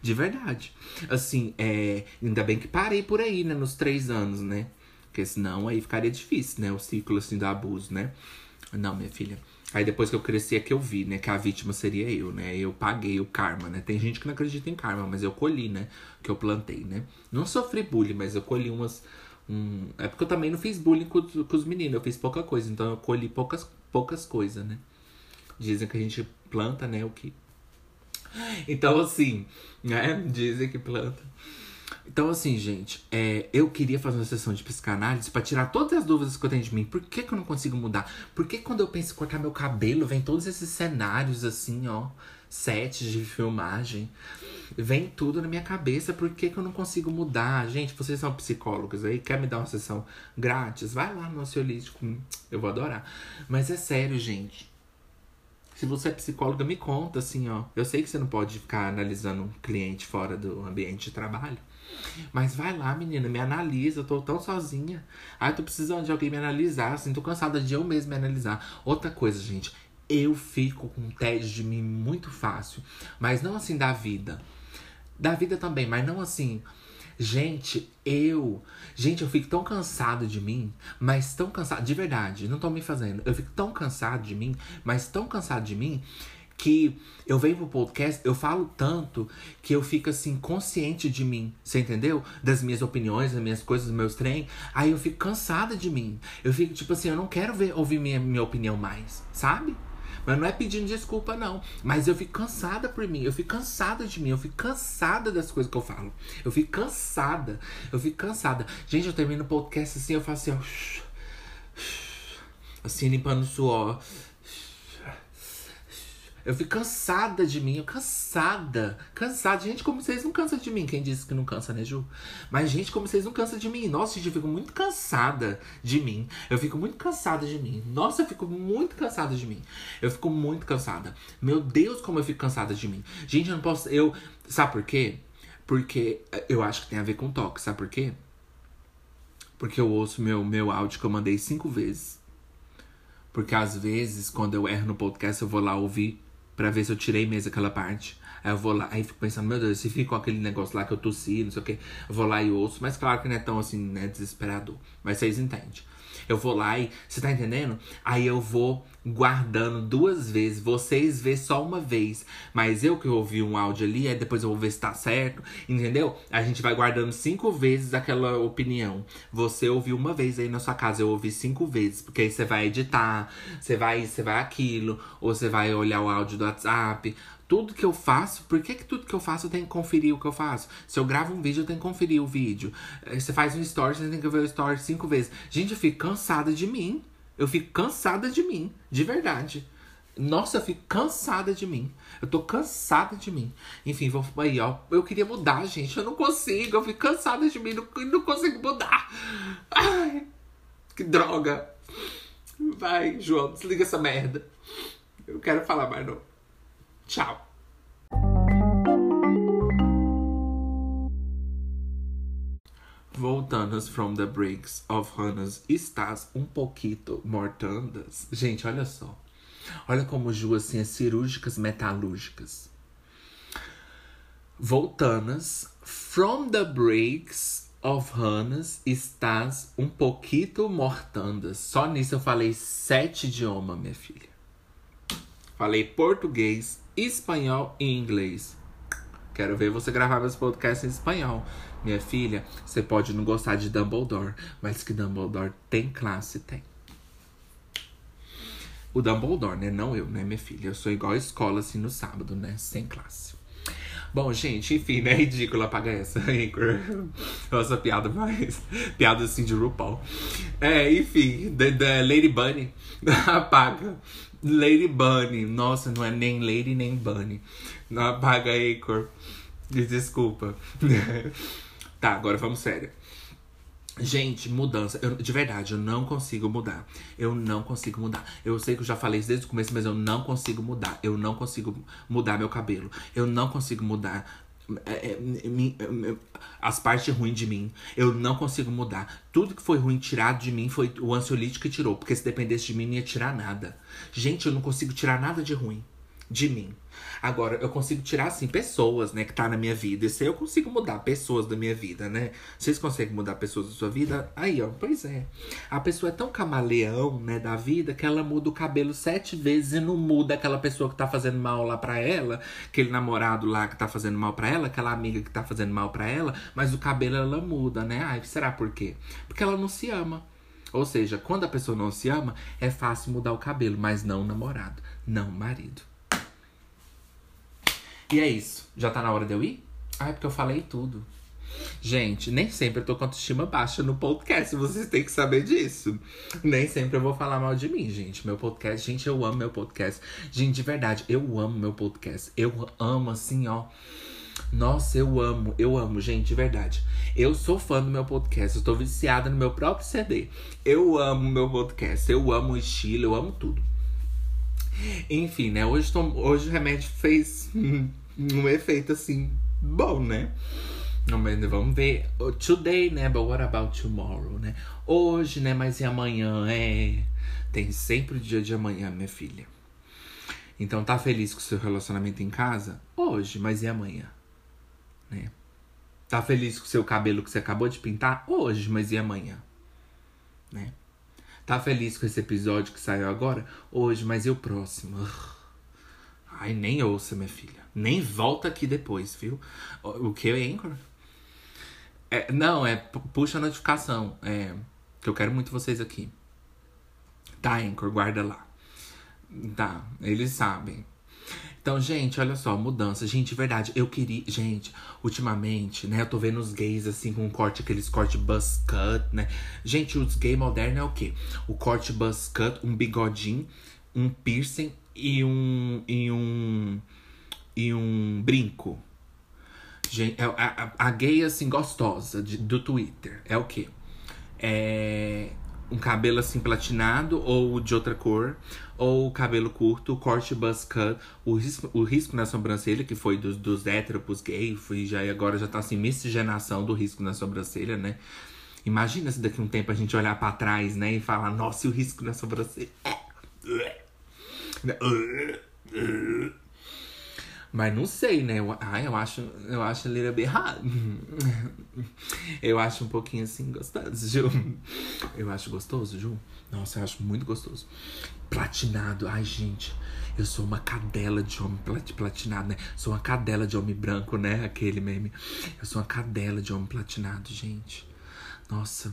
S1: De verdade. Assim, é, ainda bem que parei por aí, né? Nos três anos, né? Porque senão aí ficaria difícil, né? O ciclo assim do abuso, né? Não, minha filha. Aí depois que eu cresci é que eu vi, né, que a vítima seria eu, né? Eu paguei o karma, né? Tem gente que não acredita em karma, mas eu colhi, né? Que eu plantei, né? Não sofri bullying, mas eu colhi umas. Um... É porque eu também não fiz bullying com, com os meninos, eu fiz pouca coisa, então eu colhi poucas, poucas coisas, né? Dizem que a gente planta, né? O que. Então, assim, né? Dizem que planta. Então, assim, gente, é, eu queria fazer uma sessão de psicanálise para tirar todas as dúvidas que eu tenho de mim. Por que, que eu não consigo mudar? Por que quando eu penso em cortar meu cabelo, vem todos esses cenários assim, ó, sets de filmagem? Vem tudo na minha cabeça. Por que, que eu não consigo mudar? Gente, vocês são psicólogos aí, quer me dar uma sessão grátis? Vai lá no Ansiolítico, eu vou adorar. Mas é sério, gente. Se você é psicóloga, me conta assim, ó. Eu sei que você não pode ficar analisando um cliente fora do ambiente de trabalho. Mas vai lá, menina, me analisa. Eu tô tão sozinha. Ai, tô precisando de alguém me analisar. Assim, tô cansada de eu mesmo me analisar. Outra coisa, gente. Eu fico com tédio de mim muito fácil. Mas não assim da vida. Da vida também, mas não assim. Gente, eu. Gente, eu fico tão cansado de mim, mas tão cansado. De verdade, não tô me fazendo. Eu fico tão cansado de mim, mas tão cansado de mim que eu venho pro podcast, eu falo tanto que eu fico assim, consciente de mim, você entendeu? Das minhas opiniões, das minhas coisas, dos meus trem. Aí eu fico cansada de mim. Eu fico tipo assim, eu não quero ver, ouvir minha, minha opinião mais, sabe? Mas não é pedindo desculpa, não. Mas eu fico cansada por mim. Eu fico cansada de mim. Eu fico cansada das coisas que eu falo. Eu fico cansada. Eu fico cansada. Gente, eu termino o podcast assim, eu faço assim, ó. Assim, limpando o suor Eu fico cansada de mim, eu cansada, cansada. Gente, como vocês não cansam de mim. Quem disse que não cansa, né, Ju? Mas, gente, como vocês não cansam de mim. Nossa, gente, eu fico muito cansada de mim. Eu fico muito cansada de mim. Nossa, eu fico muito cansada de mim. Eu fico muito cansada. Meu Deus, como eu fico cansada de mim. Gente, eu não posso. Eu. Sabe por quê? Porque eu acho que tem a ver com toque. Sabe por quê? Porque eu ouço meu, meu áudio que eu mandei cinco vezes. Porque às vezes, quando eu erro no podcast, eu vou lá ouvir Pra ver se eu tirei mesmo aquela parte. Aí eu vou lá, aí fico pensando, meu Deus, se fica aquele negócio lá que eu tossi, não sei o que, vou lá e ouço. Mas claro que não é tão assim, né, desesperador. Mas vocês entendem. Eu vou lá e. Você tá entendendo? Aí eu vou guardando duas vezes. Vocês vê só uma vez. Mas eu que ouvi um áudio ali, aí depois eu vou ver se tá certo. Entendeu? A gente vai guardando cinco vezes aquela opinião. Você ouviu uma vez aí na sua casa, eu ouvi cinco vezes. Porque aí você vai editar, você vai, você vai aquilo, ou você vai olhar o áudio do WhatsApp tudo que eu faço, por que, que tudo que eu faço eu tenho que conferir o que eu faço? Se eu gravo um vídeo, eu tenho que conferir o vídeo. Eh, você faz um story, você tem que ver o story cinco vezes. Gente, eu fico cansada de mim. Eu fico cansada de mim, de verdade. Nossa, eu fico cansada de mim. Eu tô cansada de mim. Enfim, vou aí, ó. Eu queria mudar, gente. Eu não consigo. Eu fico cansada de mim. Não, não consigo mudar. Ai, que droga. Vai, João, desliga essa merda. Eu quero falar mais não. Tchau. Voltando from the breaks of Hannah's, estás um pouquito mortandas. Gente, olha só. Olha como Ju, assim, é cirúrgicas metalúrgicas. Voltanas, from the breaks of Hannah's, estás um pouquito mortandas. Só nisso eu falei sete idiomas, minha filha. Falei português, espanhol e inglês. Quero ver você gravar meus podcasts em espanhol. Minha filha, você pode não gostar de Dumbledore, mas que Dumbledore tem classe, tem. O Dumbledore, né? Não eu, né, minha filha? Eu sou igual a escola, assim, no sábado, né? Sem classe. Bom, gente, enfim, né? Ridícula apagar essa, Anchor. Essa piada mais. Piada assim de RuPaul. É, enfim, da Lady Bunny. Apaga. Lady Bunny. Nossa, não é nem Lady nem Bunny. Não apaga Acor. Desculpa. tá, agora vamos sério. Gente, mudança. Eu, de verdade, eu não consigo mudar. Eu não consigo mudar. Eu sei que eu já falei isso desde o começo, mas eu não consigo mudar. Eu não consigo mudar meu cabelo. Eu não consigo mudar as partes ruins de mim. Eu não consigo mudar. Tudo que foi ruim tirado de mim foi o ansiolítico que tirou. Porque se dependesse de mim, não ia tirar nada. Gente, eu não consigo tirar nada de ruim de mim. Agora, eu consigo tirar, assim, pessoas, né, que tá na minha vida. Isso aí eu consigo mudar pessoas da minha vida, né? Vocês conseguem mudar pessoas da sua vida? Aí, ó, pois é. A pessoa é tão camaleão, né, da vida, que ela muda o cabelo sete vezes e não muda aquela pessoa que tá fazendo mal lá pra ela, aquele namorado lá que tá fazendo mal pra ela, aquela amiga que tá fazendo mal pra ela, mas o cabelo ela muda, né? Ai, será por quê? Porque ela não se ama. Ou seja, quando a pessoa não se ama, é fácil mudar o cabelo, mas não o namorado, não o marido. E é isso. Já tá na hora de eu ir? Ah, é porque eu falei tudo. Gente, nem sempre eu tô com autoestima baixa no podcast, vocês têm que saber disso. Nem sempre eu vou falar mal de mim, gente. Meu podcast, gente, eu amo meu podcast. Gente, de verdade, eu amo meu podcast. Eu amo assim, ó. Nossa, eu amo, eu amo, gente, de verdade. Eu sou fã do meu podcast, eu tô viciada no meu próprio CD. Eu amo meu podcast, eu amo o estilo, eu amo tudo. Enfim, né? Hoje, tô, hoje o remédio fez um efeito assim bom, né? Vamos ver. Today, né? But what about tomorrow, né? Hoje, né? Mas e amanhã? É. Tem sempre o dia de amanhã, minha filha. Então, tá feliz com o seu relacionamento em casa? Hoje, mas e amanhã? Né? Tá feliz com o seu cabelo que você acabou de pintar? Hoje, mas e amanhã? Né? Tá feliz com esse episódio que saiu agora? Hoje, mas e o próximo? Ai, nem ouça, minha filha. Nem volta aqui depois, viu? O que Anchor? É, não, é puxa a notificação. É, que eu quero muito vocês aqui. Tá, Anchor, guarda lá. Tá, eles sabem. Então, gente, olha só, mudança. Gente, verdade, eu queria. Gente, ultimamente, né, eu tô vendo os gays assim com corte, aqueles corte buzz cut, né? Gente, os gay modernos é o quê? O corte buzz cut, um bigodinho, um piercing e um. e um. E um brinco. Gente, é a, a, a gay assim gostosa de, do Twitter é o quê? É um cabelo assim platinado ou de outra cor, ou cabelo curto, corte buzz cut, o risco, o risco na sobrancelha, que foi dos, dos héteros gay, foi já, e agora já tá assim, miscigenação do risco na sobrancelha, né? Imagina se daqui a um tempo a gente olhar para trás, né, e falar, nossa, e o risco na sobrancelha. Mas não sei, né? Eu, ah, eu acho, eu acho bit hot. Eu acho um pouquinho assim gostoso, Ju. Eu acho gostoso, Ju. Nossa, eu acho muito gostoso. Platinado. Ai, gente. Eu sou uma cadela de homem plat platinado, né? Sou uma cadela de homem branco, né? Aquele meme. Eu sou uma cadela de homem platinado, gente. Nossa,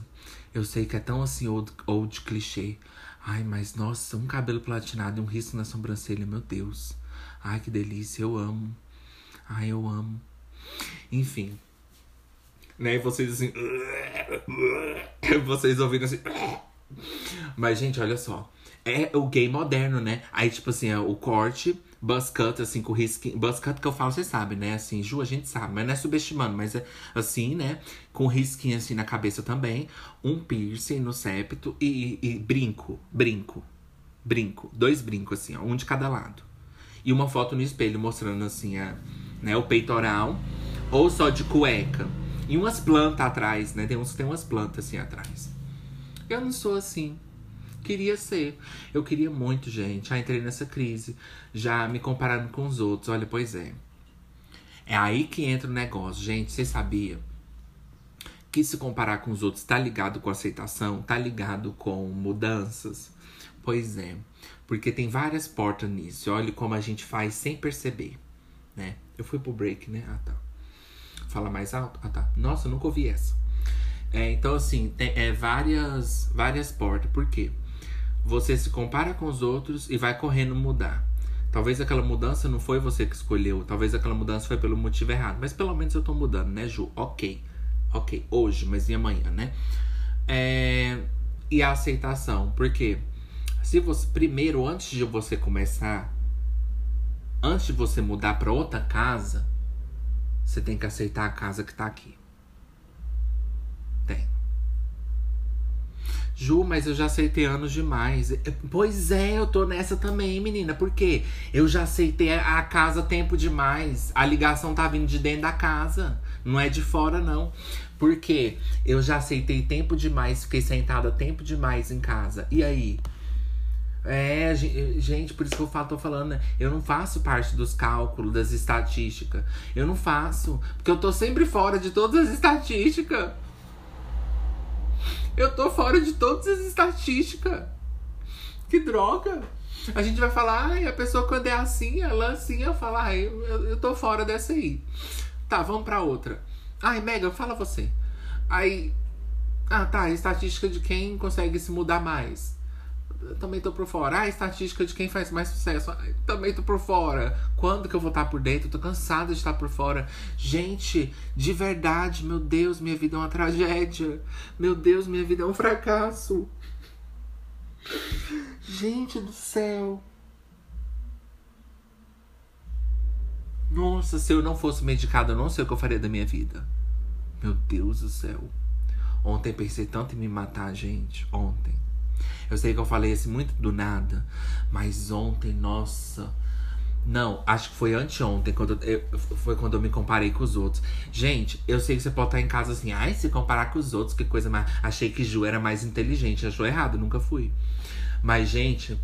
S1: eu sei que é tão assim old, old clichê. Ai, mas nossa, um cabelo platinado e um risco na sobrancelha, meu Deus. Ai, que delícia, eu amo. Ai, eu amo. Enfim. Né, e vocês assim. Vocês ouvindo assim. Mas, gente, olha só. É o gay moderno, né? Aí, tipo assim, é o corte, buzz cut, assim, com risquinho. Buzz cut que eu falo, vocês sabem, né? Assim, Ju, a gente sabe, mas não é subestimando, mas é assim, né? Com risquinho assim na cabeça também. Um piercing no septo e, e brinco, brinco, brinco. Dois brincos, assim, ó, um de cada lado e uma foto no espelho mostrando assim a, né, o peitoral, ou só de cueca. E umas plantas atrás, né? Tem, uns, tem umas plantas assim atrás. Eu não sou assim. Queria ser. Eu queria muito, gente. Já entrei nessa crise. Já me comparando com os outros. Olha, pois é. É aí que entra o negócio. Gente, você sabia que se comparar com os outros tá ligado com aceitação? Tá ligado com mudanças? Pois é. Porque tem várias portas nisso. Olha como a gente faz sem perceber, né? Eu fui pro break, né? Ah, tá. Fala mais alto? Ah, tá. Nossa, nunca ouvi essa. É, então, assim, tem é, várias, várias portas. Por quê? Você se compara com os outros e vai correndo mudar. Talvez aquela mudança não foi você que escolheu. Talvez aquela mudança foi pelo motivo errado. Mas pelo menos eu tô mudando, né, Ju? Ok. Ok. Hoje, mas e amanhã, né? É... E a aceitação. Por quê? Se você primeiro antes de você começar, antes de você mudar para outra casa, você tem que aceitar a casa que tá aqui. Tem. Ju, mas eu já aceitei anos demais. Pois é, eu tô nessa também, menina. Por quê? Eu já aceitei a casa tempo demais. A ligação tá vindo de dentro da casa. Não é de fora, não. Porque eu já aceitei tempo demais, fiquei sentada tempo demais em casa. E aí? É, gente, por isso que eu falo, tô falando, né? Eu não faço parte dos cálculos, das estatísticas. Eu não faço. Porque eu tô sempre fora de todas as estatísticas. Eu tô fora de todas as estatísticas. Que droga! A gente vai falar, ai, a pessoa quando é assim, ela assim, eu falo, ai, eu, eu tô fora dessa aí. Tá, vamos pra outra. Ai, Mega, fala você. Aí. Ah, tá, estatística de quem consegue se mudar mais também tô por fora. Ah, estatística de quem faz mais sucesso. também tô por fora. Quando que eu vou estar por dentro? tô cansada de estar por fora. Gente, de verdade, meu Deus, minha vida é uma tragédia. Meu Deus, minha vida é um fracasso. Gente do céu. Nossa, se eu não fosse medicada, eu não sei o que eu faria da minha vida. Meu Deus do céu. Ontem pensei tanto em me matar, gente. Ontem. Eu sei que eu falei assim muito do nada, mas ontem, nossa. Não, acho que foi anteontem, quando eu, foi quando eu me comparei com os outros. Gente, eu sei que você pode estar em casa assim, ai, se comparar com os outros, que coisa mais. Achei que Ju era mais inteligente, achou errado, nunca fui. Mas, gente,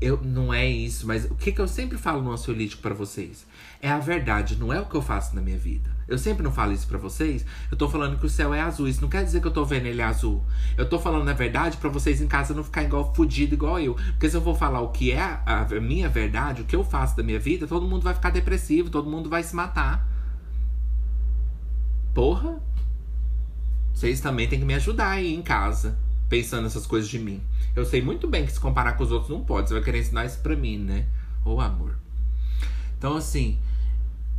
S1: eu não é isso, mas o que, que eu sempre falo no ansiolítico para vocês? É a verdade, não é o que eu faço na minha vida. Eu sempre não falo isso para vocês. Eu tô falando que o céu é azul. Isso não quer dizer que eu tô vendo ele azul. Eu tô falando a verdade para vocês em casa não ficar igual fudido igual eu. Porque se eu for falar o que é a minha verdade, o que eu faço da minha vida, todo mundo vai ficar depressivo, todo mundo vai se matar. Porra. Vocês também têm que me ajudar aí em casa, pensando essas coisas de mim. Eu sei muito bem que se comparar com os outros não pode. Você vai querer ensinar isso pra mim, né? Ô amor. Então, assim,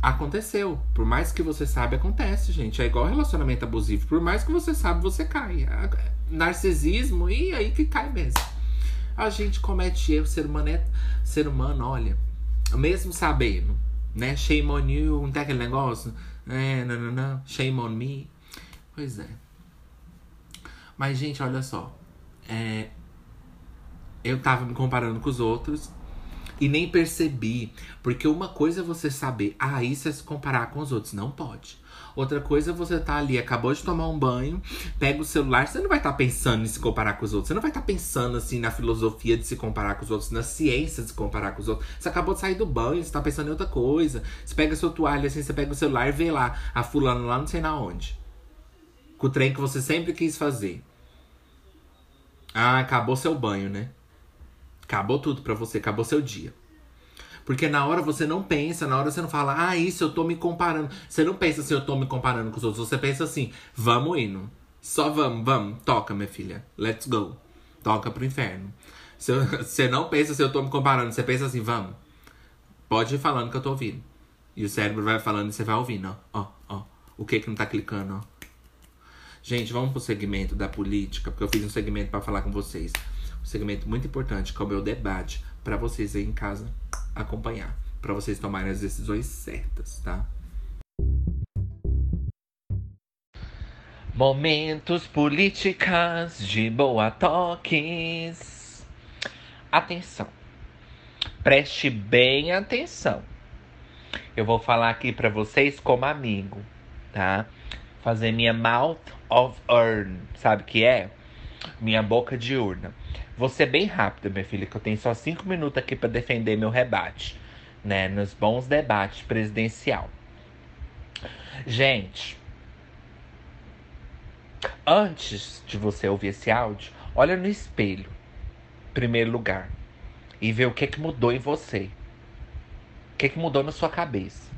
S1: aconteceu. Por mais que você sabe, acontece, gente. É igual relacionamento abusivo. Por mais que você sabe, você cai. Narcisismo, e aí que cai mesmo. A gente comete erro, ser humano é. Ser humano, olha. Mesmo sabendo, né? Shame on you, não tem aquele negócio? É, não, não, não. Shame on me. Pois é. Mas, gente, olha só. É, eu tava me comparando com os outros e nem percebi. Porque uma coisa é você saber, ah, isso é se comparar com os outros. Não pode. Outra coisa é você tá ali, acabou de tomar um banho, pega o celular, você não vai estar tá pensando em se comparar com os outros. Você não vai estar tá pensando assim na filosofia de se comparar com os outros, na ciência de se comparar com os outros. Você acabou de sair do banho, você tá pensando em outra coisa. Você pega a sua toalha assim, você pega o celular e vê lá, a fulano lá não sei na onde. Com o trem que você sempre quis fazer. Ah, acabou seu banho, né? Acabou tudo pra você, acabou seu dia. Porque na hora você não pensa, na hora você não fala, ah, isso eu tô me comparando. Você não pensa assim, eu tô me comparando com os outros. Você pensa assim, vamos indo. Só vamos, vamos. Toca, minha filha. Let's go. Toca pro inferno. Você não pensa se eu tô me comparando, você pensa assim, vamos. Pode ir falando que eu tô ouvindo. E o cérebro vai falando e você vai ouvindo, ó. Ó, ó. O que que não tá clicando, ó. Gente, vamos pro segmento da política, porque eu fiz um segmento para falar com vocês. Um segmento muito importante, que é o meu debate, para vocês aí em casa acompanhar, para vocês tomarem as decisões certas, tá? Momentos políticas de boa toques. Atenção. Preste bem atenção. Eu vou falar aqui para vocês como amigo, tá? Fazer minha mouth of urn, sabe o que é? Minha boca de urna. Vou ser bem rápida, minha filha, que eu tenho só cinco minutos aqui para defender meu rebate, né? Nos bons debates presidencial. Gente, antes de você ouvir esse áudio, olha no espelho, primeiro lugar, e vê o que que mudou em você. O que que mudou na sua cabeça.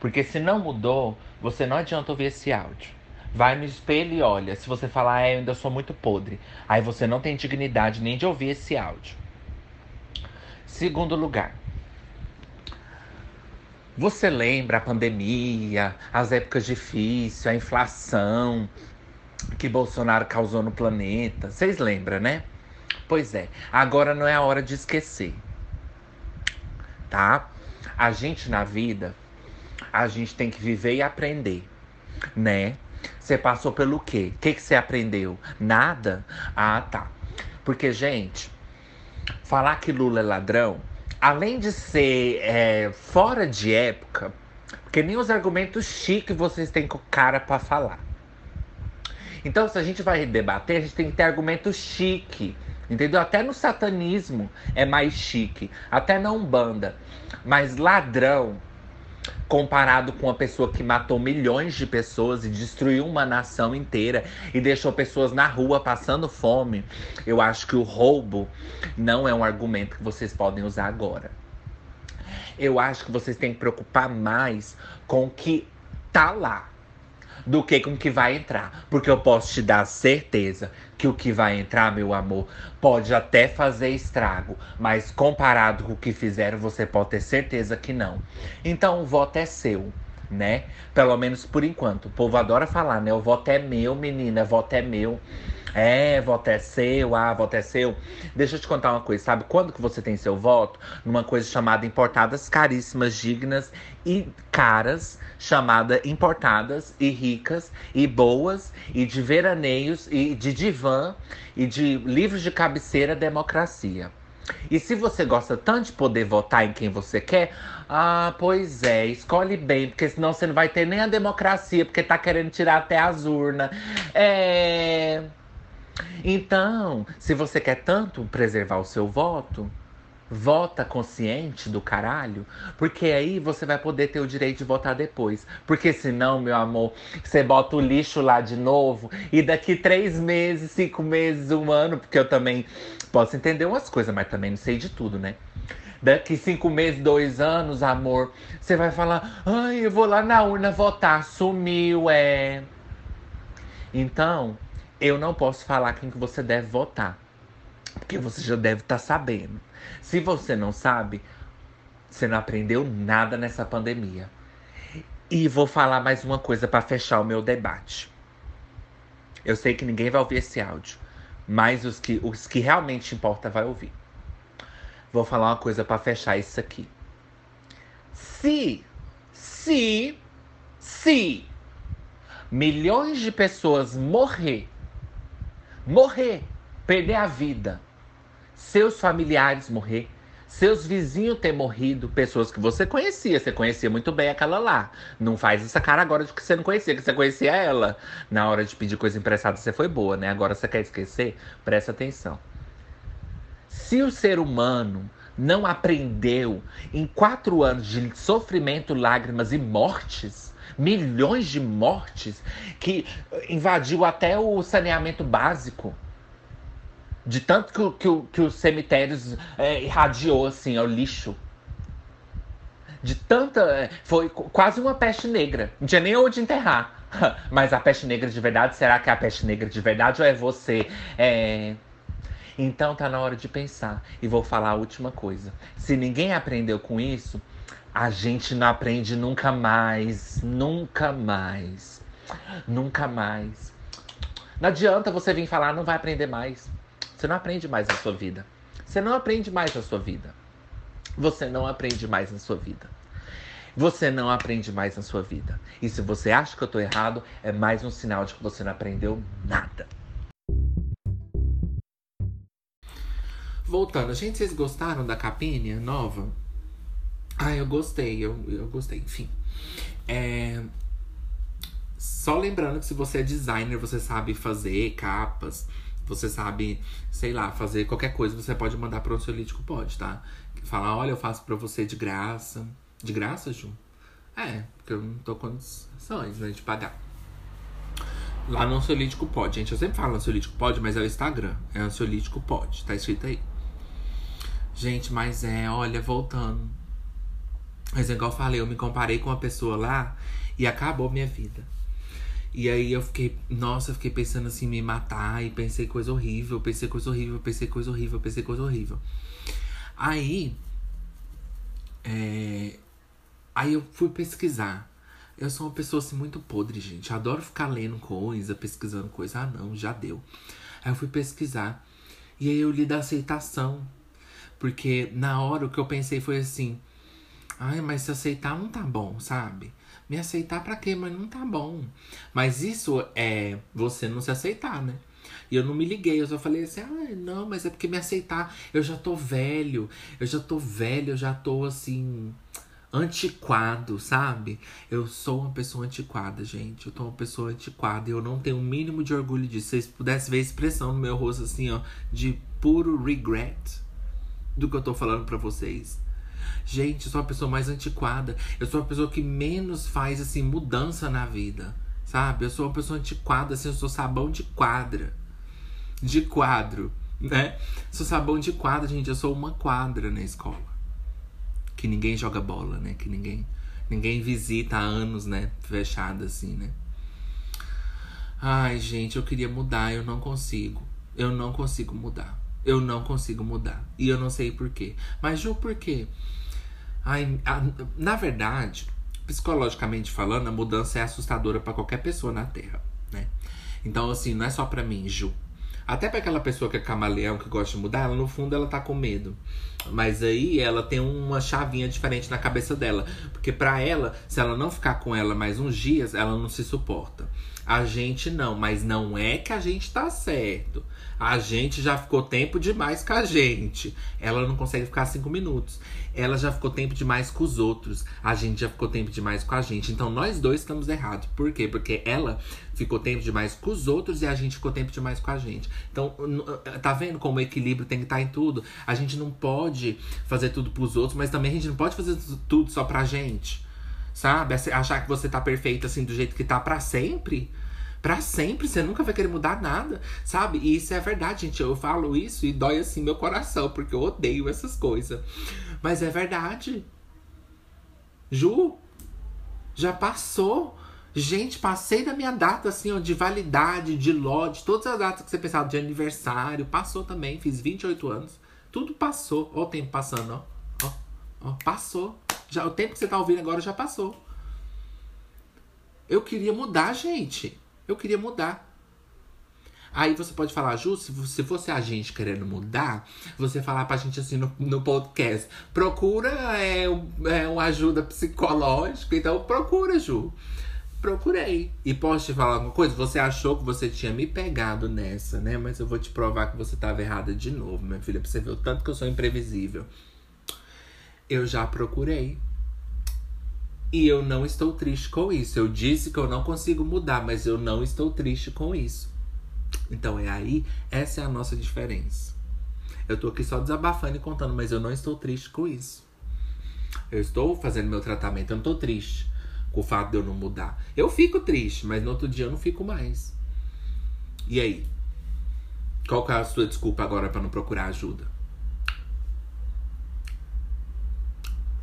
S1: Porque se não mudou, você não adianta ouvir esse áudio. Vai no espelho e olha. Se você falar, ah, eu ainda sou muito podre, aí você não tem dignidade nem de ouvir esse áudio. Segundo lugar, você lembra a pandemia, as épocas difíceis, a inflação que Bolsonaro causou no planeta? Vocês lembram, né? Pois é, agora não é a hora de esquecer. Tá? A gente na vida, a gente tem que viver e aprender, né? Você passou pelo quê? O que, você aprendeu? Nada? Ah, tá. Porque, gente, falar que Lula é ladrão, além de ser é, fora de época, porque nem os argumentos chiques vocês têm com cara para falar. Então, se a gente vai debater, a gente tem que ter argumento chique. Entendeu? Até no satanismo é mais chique. Até na Umbanda. Mas ladrão comparado com uma pessoa que matou milhões de pessoas e destruiu uma nação inteira e deixou pessoas na rua passando fome, eu acho que o roubo não é um argumento que vocês podem usar agora. Eu acho que vocês têm que preocupar mais com o que tá lá do que com o que vai entrar. Porque eu posso te dar certeza que o que vai entrar, meu amor, pode até fazer estrago, mas comparado com o que fizeram, você pode ter certeza que não. Então o voto é seu. Né? Pelo menos por enquanto. O povo adora falar, né? O voto é meu, menina, o voto é meu. É, voto é seu, ah, voto é seu. Deixa eu te contar uma coisa, sabe? Quando que você tem seu voto? Numa coisa chamada importadas caríssimas, dignas e caras, chamada importadas e ricas e boas e de veraneios e de divã e de livros de cabeceira democracia. E se você gosta tanto de poder votar em quem você quer, ah, pois é, escolhe bem, porque senão você não vai ter nem a democracia, porque tá querendo tirar até as urnas. É. Então, se você quer tanto preservar o seu voto, vota consciente do caralho, porque aí você vai poder ter o direito de votar depois. Porque senão, meu amor, você bota o lixo lá de novo e daqui três meses, cinco meses, um ano, porque eu também posso entender umas coisas, mas também não sei de tudo, né? Daqui cinco meses, dois anos, amor, você vai falar: ai, eu vou lá na urna votar, sumiu, é. Então, eu não posso falar quem que você deve votar. Porque você já deve estar tá sabendo. Se você não sabe, você não aprendeu nada nessa pandemia. E vou falar mais uma coisa para fechar o meu debate. Eu sei que ninguém vai ouvir esse áudio, Mas os que, os que realmente importa vai ouvir. Vou falar uma coisa para fechar isso aqui. Se, se, se milhões de pessoas morrer, morrer, perder a vida, seus familiares morrer, seus vizinhos ter morrido, pessoas que você conhecia, você conhecia muito bem aquela lá. Não faz essa cara agora de que você não conhecia, que você conhecia ela. Na hora de pedir coisa emprestada, você foi boa, né? Agora você quer esquecer? Presta atenção. Se o ser humano não aprendeu em quatro anos de sofrimento, lágrimas e mortes, milhões de mortes, que invadiu até o saneamento básico de tanto que, que, que os cemitérios é, irradiou, assim, ao lixo. De tanta. É, foi quase uma peste negra. Não tinha nem onde enterrar. Mas a peste negra de verdade, será que é a peste negra de verdade ou é você? É... Então tá na hora de pensar. E vou falar a última coisa. Se ninguém aprendeu com isso, a gente não aprende nunca mais. Nunca mais. Nunca mais. Não adianta você vir falar, não vai aprender mais. Você não aprende mais na sua vida. Você não aprende mais na sua vida. Você não aprende mais na sua vida. Você não aprende mais na sua vida. E se você acha que eu tô errado, é mais um sinal de que você não aprendeu nada. Voltando, gente, vocês gostaram da capinha nova? Ah, eu gostei, eu, eu gostei, enfim. É... Só lembrando que se você é designer, você sabe fazer capas, você sabe, sei lá, fazer qualquer coisa, você pode mandar para o ansiolítico, pode, tá? Falar, olha, eu faço para você de graça. De graça, Ju? É, porque eu não tô com condições né, de pagar. Lá no ansiolítico pode, gente. Eu sempre falo ansiolítico pode, mas é o Instagram. É ansiolítico pode, tá escrito aí. Gente, mas é, olha, voltando. Mas igual eu falei, eu me comparei com uma pessoa lá e acabou minha vida. E aí eu fiquei, nossa, eu fiquei pensando assim, me matar, e pensei coisa horrível, pensei coisa horrível, pensei coisa horrível, pensei coisa horrível. Aí. É, aí eu fui pesquisar. Eu sou uma pessoa assim muito podre, gente. Adoro ficar lendo coisa, pesquisando coisa. Ah, não, já deu. Aí eu fui pesquisar. E aí eu li da aceitação. Porque na hora o que eu pensei foi assim: ai, mas se aceitar não tá bom, sabe? Me aceitar para quê? Mas não tá bom. Mas isso é você não se aceitar, né? E eu não me liguei, eu só falei assim, ah, não, mas é porque me aceitar, eu já tô velho, eu já tô velho, eu já tô assim, antiquado, sabe? Eu sou uma pessoa antiquada, gente. Eu tô uma pessoa antiquada e eu não tenho o mínimo de orgulho disso. Se vocês pudessem ver a expressão no meu rosto, assim, ó, de puro regret do que eu tô falando para vocês. Gente, eu sou a pessoa mais antiquada. Eu sou a pessoa que menos faz, assim, mudança na vida. Sabe? Eu sou uma pessoa antiquada, assim, eu sou sabão de quadra. De quadro, né? Sou sabão de quadra, gente. Eu sou uma quadra na escola. Que ninguém joga bola, né? Que ninguém, ninguém visita há anos, né? Fechada, assim, né? Ai, gente, eu queria mudar, eu não consigo. Eu não consigo mudar. Eu não consigo mudar. E eu não sei por quê. Mas, Ju, por quê? Ai, a, na verdade, psicologicamente falando, a mudança é assustadora para qualquer pessoa na Terra, né? Então, assim, não é só para mim, Ju. Até para aquela pessoa que é camaleão, que gosta de mudar, ela no fundo ela tá com medo. Mas aí ela tem uma chavinha diferente na cabeça dela. Porque para ela, se ela não ficar com ela mais uns dias, ela não se suporta. A gente não, mas não é que a gente tá certo. A gente já ficou tempo demais com a gente. Ela não consegue ficar cinco minutos. Ela já ficou tempo demais com os outros. A gente já ficou tempo demais com a gente. Então nós dois estamos errados. Por quê? Porque ela ficou tempo demais com os outros e a gente ficou tempo demais com a gente. Então, tá vendo como o equilíbrio tem que estar tá em tudo? A gente não pode fazer tudo pros outros, mas também a gente não pode fazer tudo só pra gente. Sabe? Achar que você tá perfeito assim do jeito que tá para sempre para sempre, você nunca vai querer mudar nada, sabe? E isso é verdade, gente. Eu falo isso e dói assim meu coração, porque eu odeio essas coisas. Mas é verdade. Ju, já passou. Gente, passei da minha data, assim, ó, de validade, de lote, todas as datas que você pensava de aniversário, passou também, fiz 28 anos. Tudo passou. Ó o tempo passando, ó. Ó, ó passou. Já, o tempo que você tá ouvindo agora já passou. Eu queria mudar, gente. Eu queria mudar. Aí você pode falar, Ju, se você fosse a gente querendo mudar, você falar pra gente assim no, no podcast, procura é, é, uma ajuda psicológica, então procura, Ju. Procurei. E posso te falar uma coisa? Você achou que você tinha me pegado nessa, né? Mas eu vou te provar que você tava errada de novo, minha filha, pra você ver o tanto que eu sou imprevisível. Eu já procurei. E eu não estou triste com isso. Eu disse que eu não consigo mudar, mas eu não estou triste com isso. Então é aí, essa é a nossa diferença. Eu tô aqui só desabafando e contando, mas eu não estou triste com isso. Eu estou fazendo meu tratamento, eu não tô triste com o fato de eu não mudar. Eu fico triste, mas no outro dia eu não fico mais. E aí? Qual que é a sua desculpa agora para não procurar ajuda?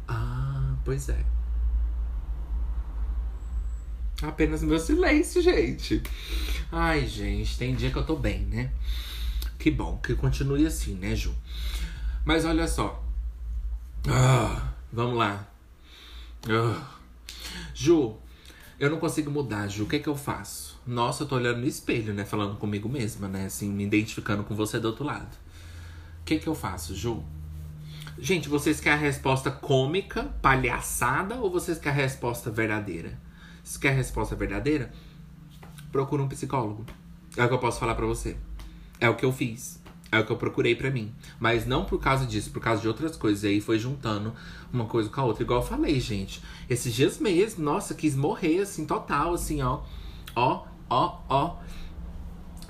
S1: Ah, pois é. Apenas meu silêncio, gente. Ai, gente, tem dia que eu tô bem, né? Que bom, que continue assim, né, Ju? Mas olha só. Ah, vamos lá. Ah. Ju, eu não consigo mudar, Ju. O que é que eu faço? Nossa, eu tô olhando no espelho, né? Falando comigo mesma, né? Assim, me identificando com você do outro lado. O que é que eu faço, Ju? Gente, vocês querem a resposta cômica, palhaçada, ou vocês querem a resposta verdadeira? Se quer a resposta verdadeira, procura um psicólogo. É o que eu posso falar para você. É o que eu fiz. É o que eu procurei para mim. Mas não por causa disso, por causa de outras coisas. E aí foi juntando uma coisa com a outra. Igual eu falei, gente. Esses dias mesmo, nossa, quis morrer, assim, total, assim, ó. Ó, ó, ó.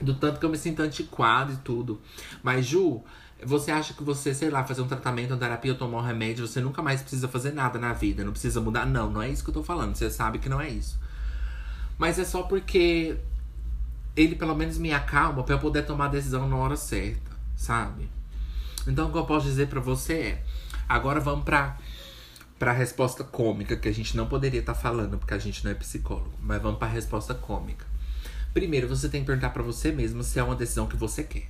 S1: Do tanto que eu me sinto antiquado e tudo. Mas, Ju, você acha que você, sei lá, fazer um tratamento, uma terapia, tomar um remédio, você nunca mais precisa fazer nada na vida, não precisa mudar? Não, não é isso que eu tô falando. Você sabe que não é isso. Mas é só porque ele pelo menos me acalma para eu poder tomar a decisão na hora certa, sabe? Então o que eu posso dizer para você é, agora vamos para para a resposta cômica que a gente não poderia estar tá falando porque a gente não é psicólogo, mas vamos para a resposta cômica. Primeiro, você tem que perguntar para você mesmo se é uma decisão que você quer.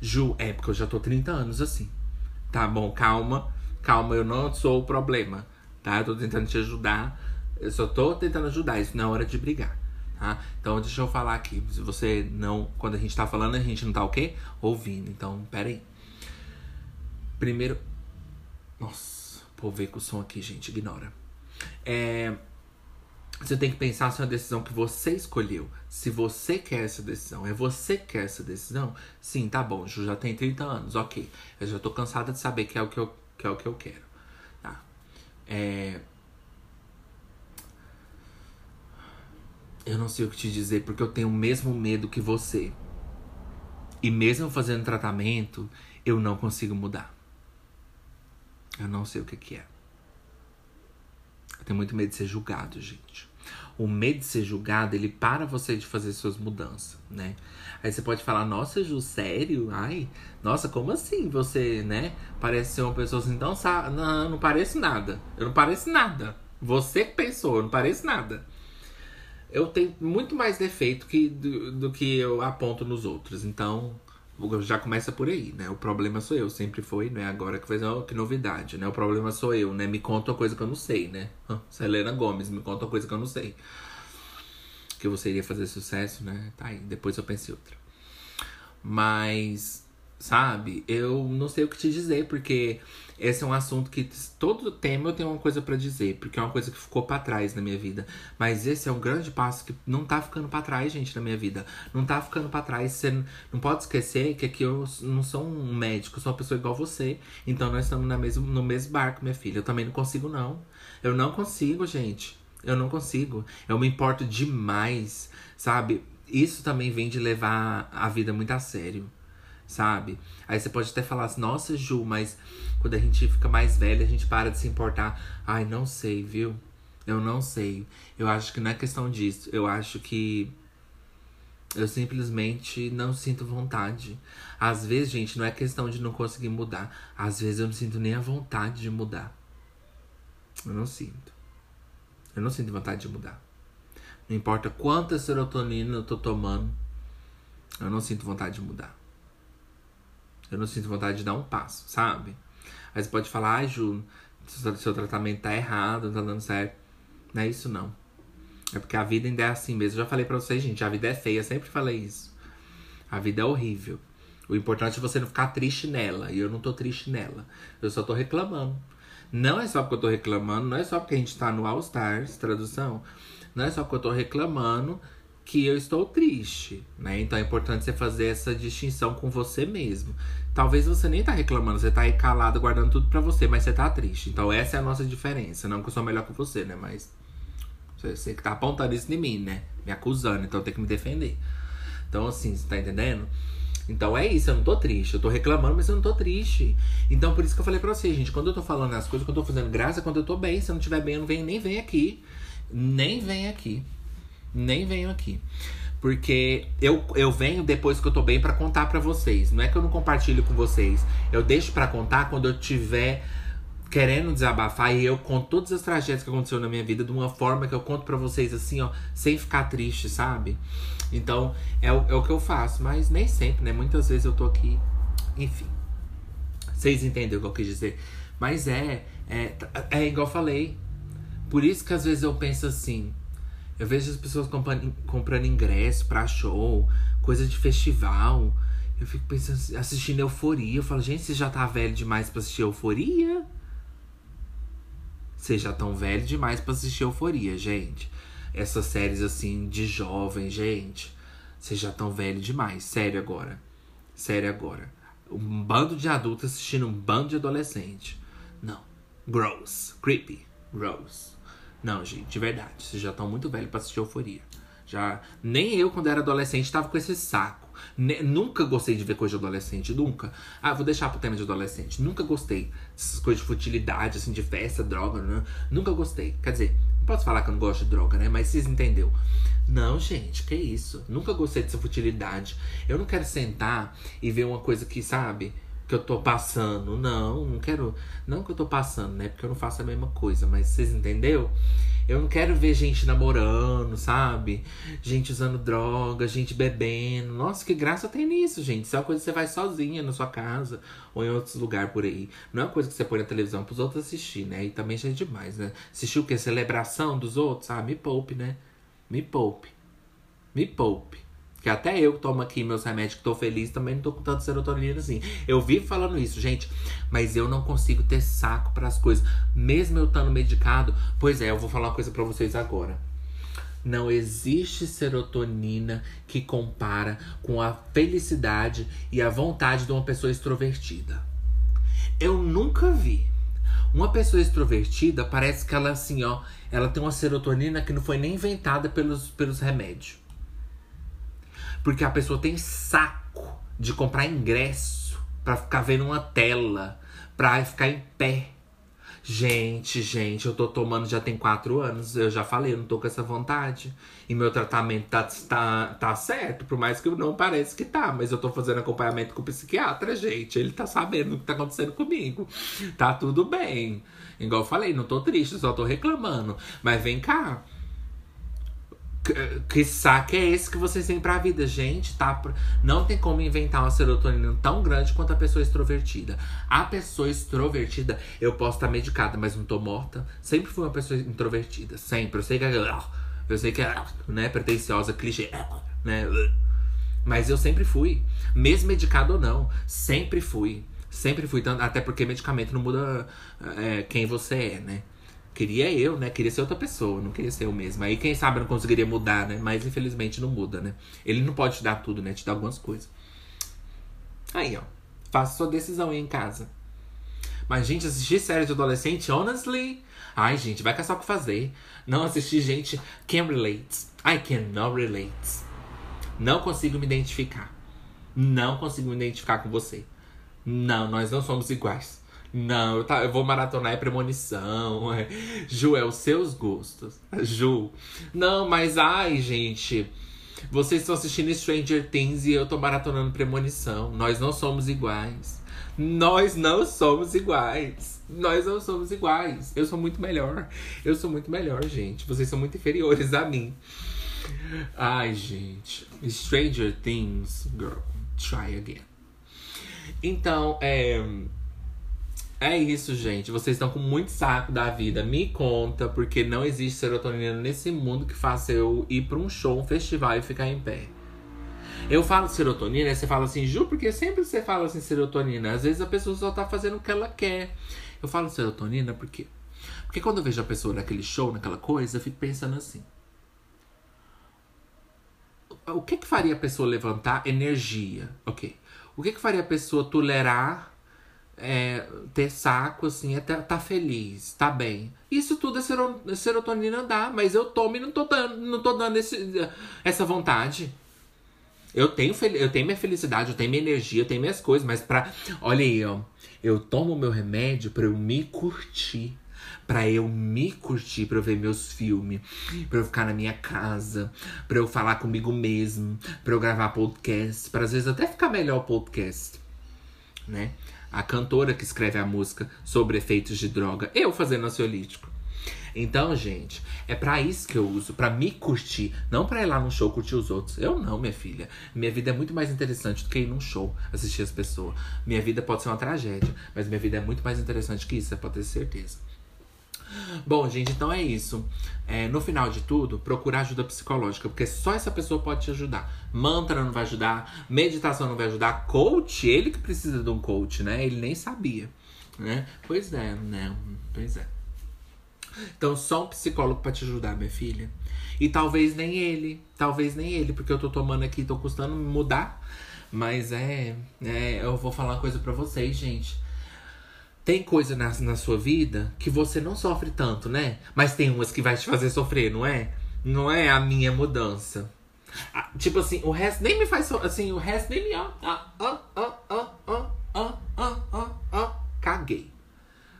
S1: Ju, é porque eu já tô 30 anos assim. Tá bom, calma. Calma, eu não sou o problema. Tá? Eu tô tentando te ajudar. Eu só tô tentando ajudar. Isso não é hora de brigar. Tá? Então deixa eu falar aqui. Se você não. Quando a gente tá falando, a gente não tá o quê? Ouvindo. Então, pera aí. Primeiro. Nossa, pô, ver com o som aqui, gente. Ignora. É. Você tem que pensar se é uma decisão que você escolheu. Se você quer essa decisão, é você que quer essa decisão? Sim, tá bom, Ju já tem 30 anos, ok. Eu já tô cansada de saber que é o que eu, que é o que eu quero. Tá? É... Eu não sei o que te dizer, porque eu tenho o mesmo medo que você. E mesmo fazendo tratamento, eu não consigo mudar. Eu não sei o que, que é. Tenho muito medo de ser julgado, gente. O medo de ser julgado, ele para você de fazer suas mudanças, né? Aí você pode falar, nossa, Ju, sério? Ai, nossa, como assim você, né? Parece ser uma pessoa assim, então, não, não parece nada. Eu não pareço nada. Você que pensou, eu não pareço nada. Eu tenho muito mais defeito que, do, do que eu aponto nos outros. Então, já começa por aí, né? O problema sou eu, sempre foi, né? Agora que fez, oh, que novidade, né? O problema sou eu, né? Me conta uma coisa que eu não sei, né? Selena Gomes, me conta uma coisa que eu não sei. Que você iria fazer sucesso, né? Tá aí, depois eu pensei outra. Mas sabe? Eu não sei o que te dizer, porque esse é um assunto que todo tema eu tenho uma coisa para dizer, porque é uma coisa que ficou para trás na minha vida. Mas esse é um grande passo que não tá ficando para trás, gente, na minha vida. Não tá ficando para trás. Você não pode esquecer que aqui eu não sou um médico, eu sou uma pessoa igual você. Então nós estamos na mesmo, no mesmo barco, minha filha. Eu também não consigo, não. Eu não consigo, gente. Eu não consigo. Eu me importo demais, sabe? Isso também vem de levar a vida muito a sério sabe? Aí você pode até falar assim, nossa, Ju, mas quando a gente fica mais velha, a gente para de se importar. Ai, não sei, viu? Eu não sei. Eu acho que não é questão disso. Eu acho que eu simplesmente não sinto vontade. Às vezes, gente, não é questão de não conseguir mudar. Às vezes eu não sinto nem a vontade de mudar. Eu não sinto. Eu não sinto vontade de mudar. Não importa quanta serotonina eu tô tomando, eu não sinto vontade de mudar. Eu não sinto vontade de dar um passo, sabe? Aí você pode falar, ai, ah, Ju, seu tratamento tá errado, não tá dando certo. Não é isso, não. É porque a vida ainda é assim mesmo. Eu já falei pra vocês, gente, a vida é feia, sempre falei isso. A vida é horrível. O importante é você não ficar triste nela. E eu não tô triste nela. Eu só tô reclamando. Não é só porque eu tô reclamando, não é só porque a gente tá no All Stars, tradução. Não é só porque eu tô reclamando que eu estou triste, né? Então é importante você fazer essa distinção com você mesmo. Talvez você nem tá reclamando, você tá aí calado, guardando tudo pra você, mas você tá triste. Então essa é a nossa diferença. Não que eu sou melhor que você, né? Mas você que tá apontando isso em mim, né? Me acusando, então eu tenho que me defender. Então, assim, você tá entendendo? Então é isso, eu não tô triste. Eu tô reclamando, mas eu não tô triste. Então por isso que eu falei pra você, gente, quando eu tô falando as coisas, quando eu tô fazendo graça, quando eu tô bem, se eu não tiver bem, eu não venho, nem vem aqui. Nem vem aqui. Nem venho aqui. Porque eu, eu venho depois que eu tô bem para contar para vocês. Não é que eu não compartilho com vocês. Eu deixo para contar quando eu tiver querendo desabafar e eu conto todas as tragédias que aconteceram na minha vida de uma forma que eu conto para vocês assim, ó, sem ficar triste, sabe? Então, é o, é o que eu faço, mas nem sempre, né? Muitas vezes eu tô aqui, enfim. Vocês entendem o que eu quis dizer? Mas é, é, é igual eu falei. Por isso que às vezes eu penso assim, eu vejo as pessoas comprando, comprando ingresso pra show, coisa de festival. Eu fico pensando, assistindo Euforia. Eu falo, gente, você já tá velho demais pra assistir Euforia? Você já tão velho demais pra assistir Euforia, gente. Essas séries assim de jovem, gente. Vocês já tão velho demais. Sério agora. Sério agora. Um bando de adultos assistindo um bando de adolescente. Não. Gross. Creepy. Gross. Não, gente, de verdade. Vocês já estão muito velhos pra assistir Euforia. Já. Nem eu, quando era adolescente, tava com esse saco. Ne nunca gostei de ver coisa de adolescente, nunca. Ah, vou deixar pro tema de adolescente. Nunca gostei dessas coisas de futilidade, assim, de festa, droga, né? Nunca gostei. Quer dizer, não posso falar que eu não gosto de droga, né? Mas vocês entenderam. Não, gente, que isso. Nunca gostei dessa futilidade. Eu não quero sentar e ver uma coisa que, sabe? Que eu tô passando. Não, não quero. Não que eu tô passando, né? Porque eu não faço a mesma coisa, mas vocês entendeu? Eu não quero ver gente namorando, sabe? Gente usando droga, gente bebendo. Nossa, que graça tem nisso, gente. Isso é uma coisa que você vai sozinha na sua casa ou em outros lugares por aí. Não é uma coisa que você põe na televisão pros outros assistir, né? E também já é demais, né? Assistir o quê? Celebração dos outros? Ah, me poupe, né? Me poupe. Me poupe. Que até eu que tomo aqui meus remédios que tô feliz também não tô com tanto serotonina assim. Eu vivo falando isso, gente. Mas eu não consigo ter saco para as coisas. Mesmo eu estando medicado. Pois é, eu vou falar uma coisa para vocês agora. Não existe serotonina que compara com a felicidade e a vontade de uma pessoa extrovertida. Eu nunca vi. Uma pessoa extrovertida parece que ela assim, ó, ela tem uma serotonina que não foi nem inventada pelos, pelos remédios. Porque a pessoa tem saco de comprar ingresso para ficar vendo uma tela, pra ficar em pé. Gente, gente, eu tô tomando já tem quatro anos. Eu já falei, eu não tô com essa vontade. E meu tratamento tá, tá, tá certo, por mais que não pareça que tá. Mas eu tô fazendo acompanhamento com o psiquiatra, gente. Ele tá sabendo o que tá acontecendo comigo. Tá tudo bem. Igual eu falei, não tô triste, só tô reclamando. Mas vem cá. Que saque é esse que vocês têm pra vida, gente? Tá? Não tem como inventar uma serotonina tão grande quanto a pessoa extrovertida. A pessoa extrovertida, eu posso estar medicada, mas não tô morta. Sempre fui uma pessoa introvertida. Sempre. Eu sei que é. Eu sei que é né, pretensiosa, clichê. Né? Mas eu sempre fui. Mesmo medicado ou não. Sempre fui. Sempre fui. Até porque medicamento não muda é, quem você é, né? Queria eu, né? Queria ser outra pessoa, não queria ser eu mesmo. Aí quem sabe eu não conseguiria mudar, né? Mas infelizmente não muda, né? Ele não pode te dar tudo, né? Te dá algumas coisas. Aí, ó. Faça sua decisão aí em casa. Mas, gente, assistir série de adolescente, honestly. Ai, gente, vai caçar o que fazer. Não assistir, gente, can relate. I cannot relate. Não consigo me identificar. Não consigo me identificar com você. Não, nós não somos iguais. Não, eu, tá, eu vou maratonar é premonição. É. Ju, é os seus gostos. Ju. Não, mas ai, gente. Vocês estão assistindo Stranger Things e eu tô maratonando premonição. Nós não somos iguais. Nós não somos iguais. Nós não somos iguais. Eu sou muito melhor. Eu sou muito melhor, gente. Vocês são muito inferiores a mim. Ai, gente. Stranger Things, girl. Try again. Então, é. É isso, gente. Vocês estão com muito saco da vida. Me conta, porque não existe serotonina nesse mundo que faça eu ir pra um show, um festival e ficar em pé. Eu falo serotonina, você fala assim, Ju, porque sempre você fala assim serotonina. Às vezes a pessoa só tá fazendo o que ela quer. Eu falo serotonina porque. Porque quando eu vejo a pessoa naquele show, naquela coisa, eu fico pensando assim. O que que faria a pessoa levantar energia? Ok. O que que faria a pessoa tolerar é, ter saco, assim, até tá feliz, tá bem. Isso tudo é serotonina dá, mas eu tomo e não tô dando, não tô dando esse, essa vontade. Eu tenho, eu tenho minha felicidade, eu tenho minha energia, eu tenho minhas coisas, mas pra. Olha aí, ó. Eu tomo meu remédio pra eu me curtir. Pra eu me curtir, pra eu ver meus filmes, pra eu ficar na minha casa, pra eu falar comigo mesmo, pra eu gravar podcast, pra às vezes até ficar melhor o podcast, né? A cantora que escreve a música sobre efeitos de droga, eu fazendo ansiolítico. Então, gente, é para isso que eu uso, para me curtir, não para ir lá no show curtir os outros. Eu não, minha filha. Minha vida é muito mais interessante do que ir num show assistir as pessoas. Minha vida pode ser uma tragédia, mas minha vida é muito mais interessante que isso, você pode ter certeza. Bom, gente, então é isso. É, no final de tudo, procurar ajuda psicológica, porque só essa pessoa pode te ajudar. Mantra não vai ajudar, meditação não vai ajudar, coach, ele que precisa de um coach, né? Ele nem sabia, né? Pois é, né? Pois é. Então, só um psicólogo para te ajudar, minha filha. E talvez nem ele, talvez nem ele, porque eu tô tomando aqui, tô custando mudar. Mas é, é eu vou falar uma coisa para vocês, gente. Tem coisa na, na sua vida que você não sofre tanto, né? Mas tem umas que vai te fazer sofrer, não é? Não é a minha mudança. Ah, tipo assim, o resto nem me faz assim, o resto nem me ó, ah, ah, ah, ah, ah, ah, ah, ah, ah, caguei.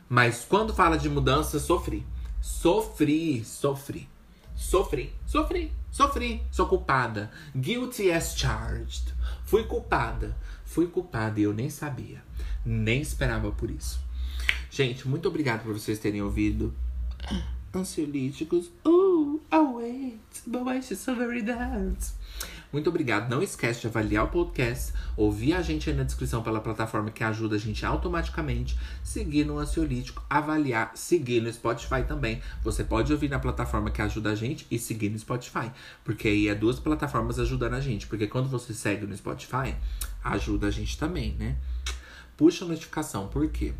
S1: Mas quando fala de mudança, sofri. Sofri, sofri. Sofri, sofri, sofri. Sou culpada. Guilty as charged. Fui culpada. Fui culpada e eu nem sabia. Nem esperava por isso. Gente, muito obrigado por vocês terem ouvido. Ansiolíticos. Uh, oh wait, but she's so very dance? Muito obrigado. Não esquece de avaliar o podcast, ouvir a gente aí na descrição pela plataforma que ajuda a gente automaticamente, seguir no Ansiolítico, avaliar, seguir no Spotify também. Você pode ouvir na plataforma que ajuda a gente e seguir no Spotify, porque aí é duas plataformas ajudando a gente. Porque quando você segue no Spotify, ajuda a gente também, né? Puxa a notificação, por quê?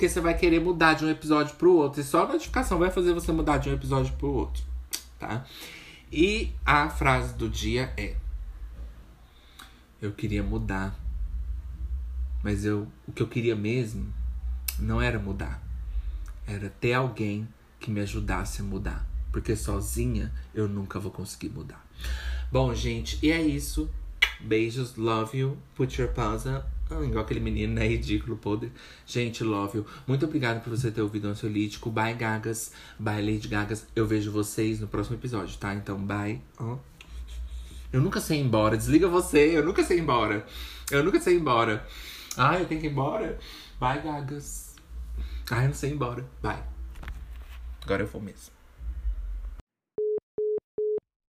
S1: Porque você vai querer mudar de um episódio pro outro. E só a notificação vai fazer você mudar de um episódio pro outro, tá? E a frase do dia é: Eu queria mudar. Mas eu, o que eu queria mesmo não era mudar. Era ter alguém que me ajudasse a mudar. Porque sozinha eu nunca vou conseguir mudar. Bom, gente, e é isso. Beijos, love you. Put your pausa ah, igual aquele menino, né? Ridículo, podre. Gente, love you. Muito obrigado por você ter ouvido o Ansiolítico. Bye, Gagas. Bye, Lady Gagas. Eu vejo vocês no próximo episódio, tá? Então, bye. Oh. Eu nunca sei ir embora. Desliga você. Eu nunca sei ir embora. Eu nunca sei ir embora. Ai, eu tenho que ir embora. Bye, Gagas. Ai, eu não sei ir embora. Bye. Agora eu vou mesmo.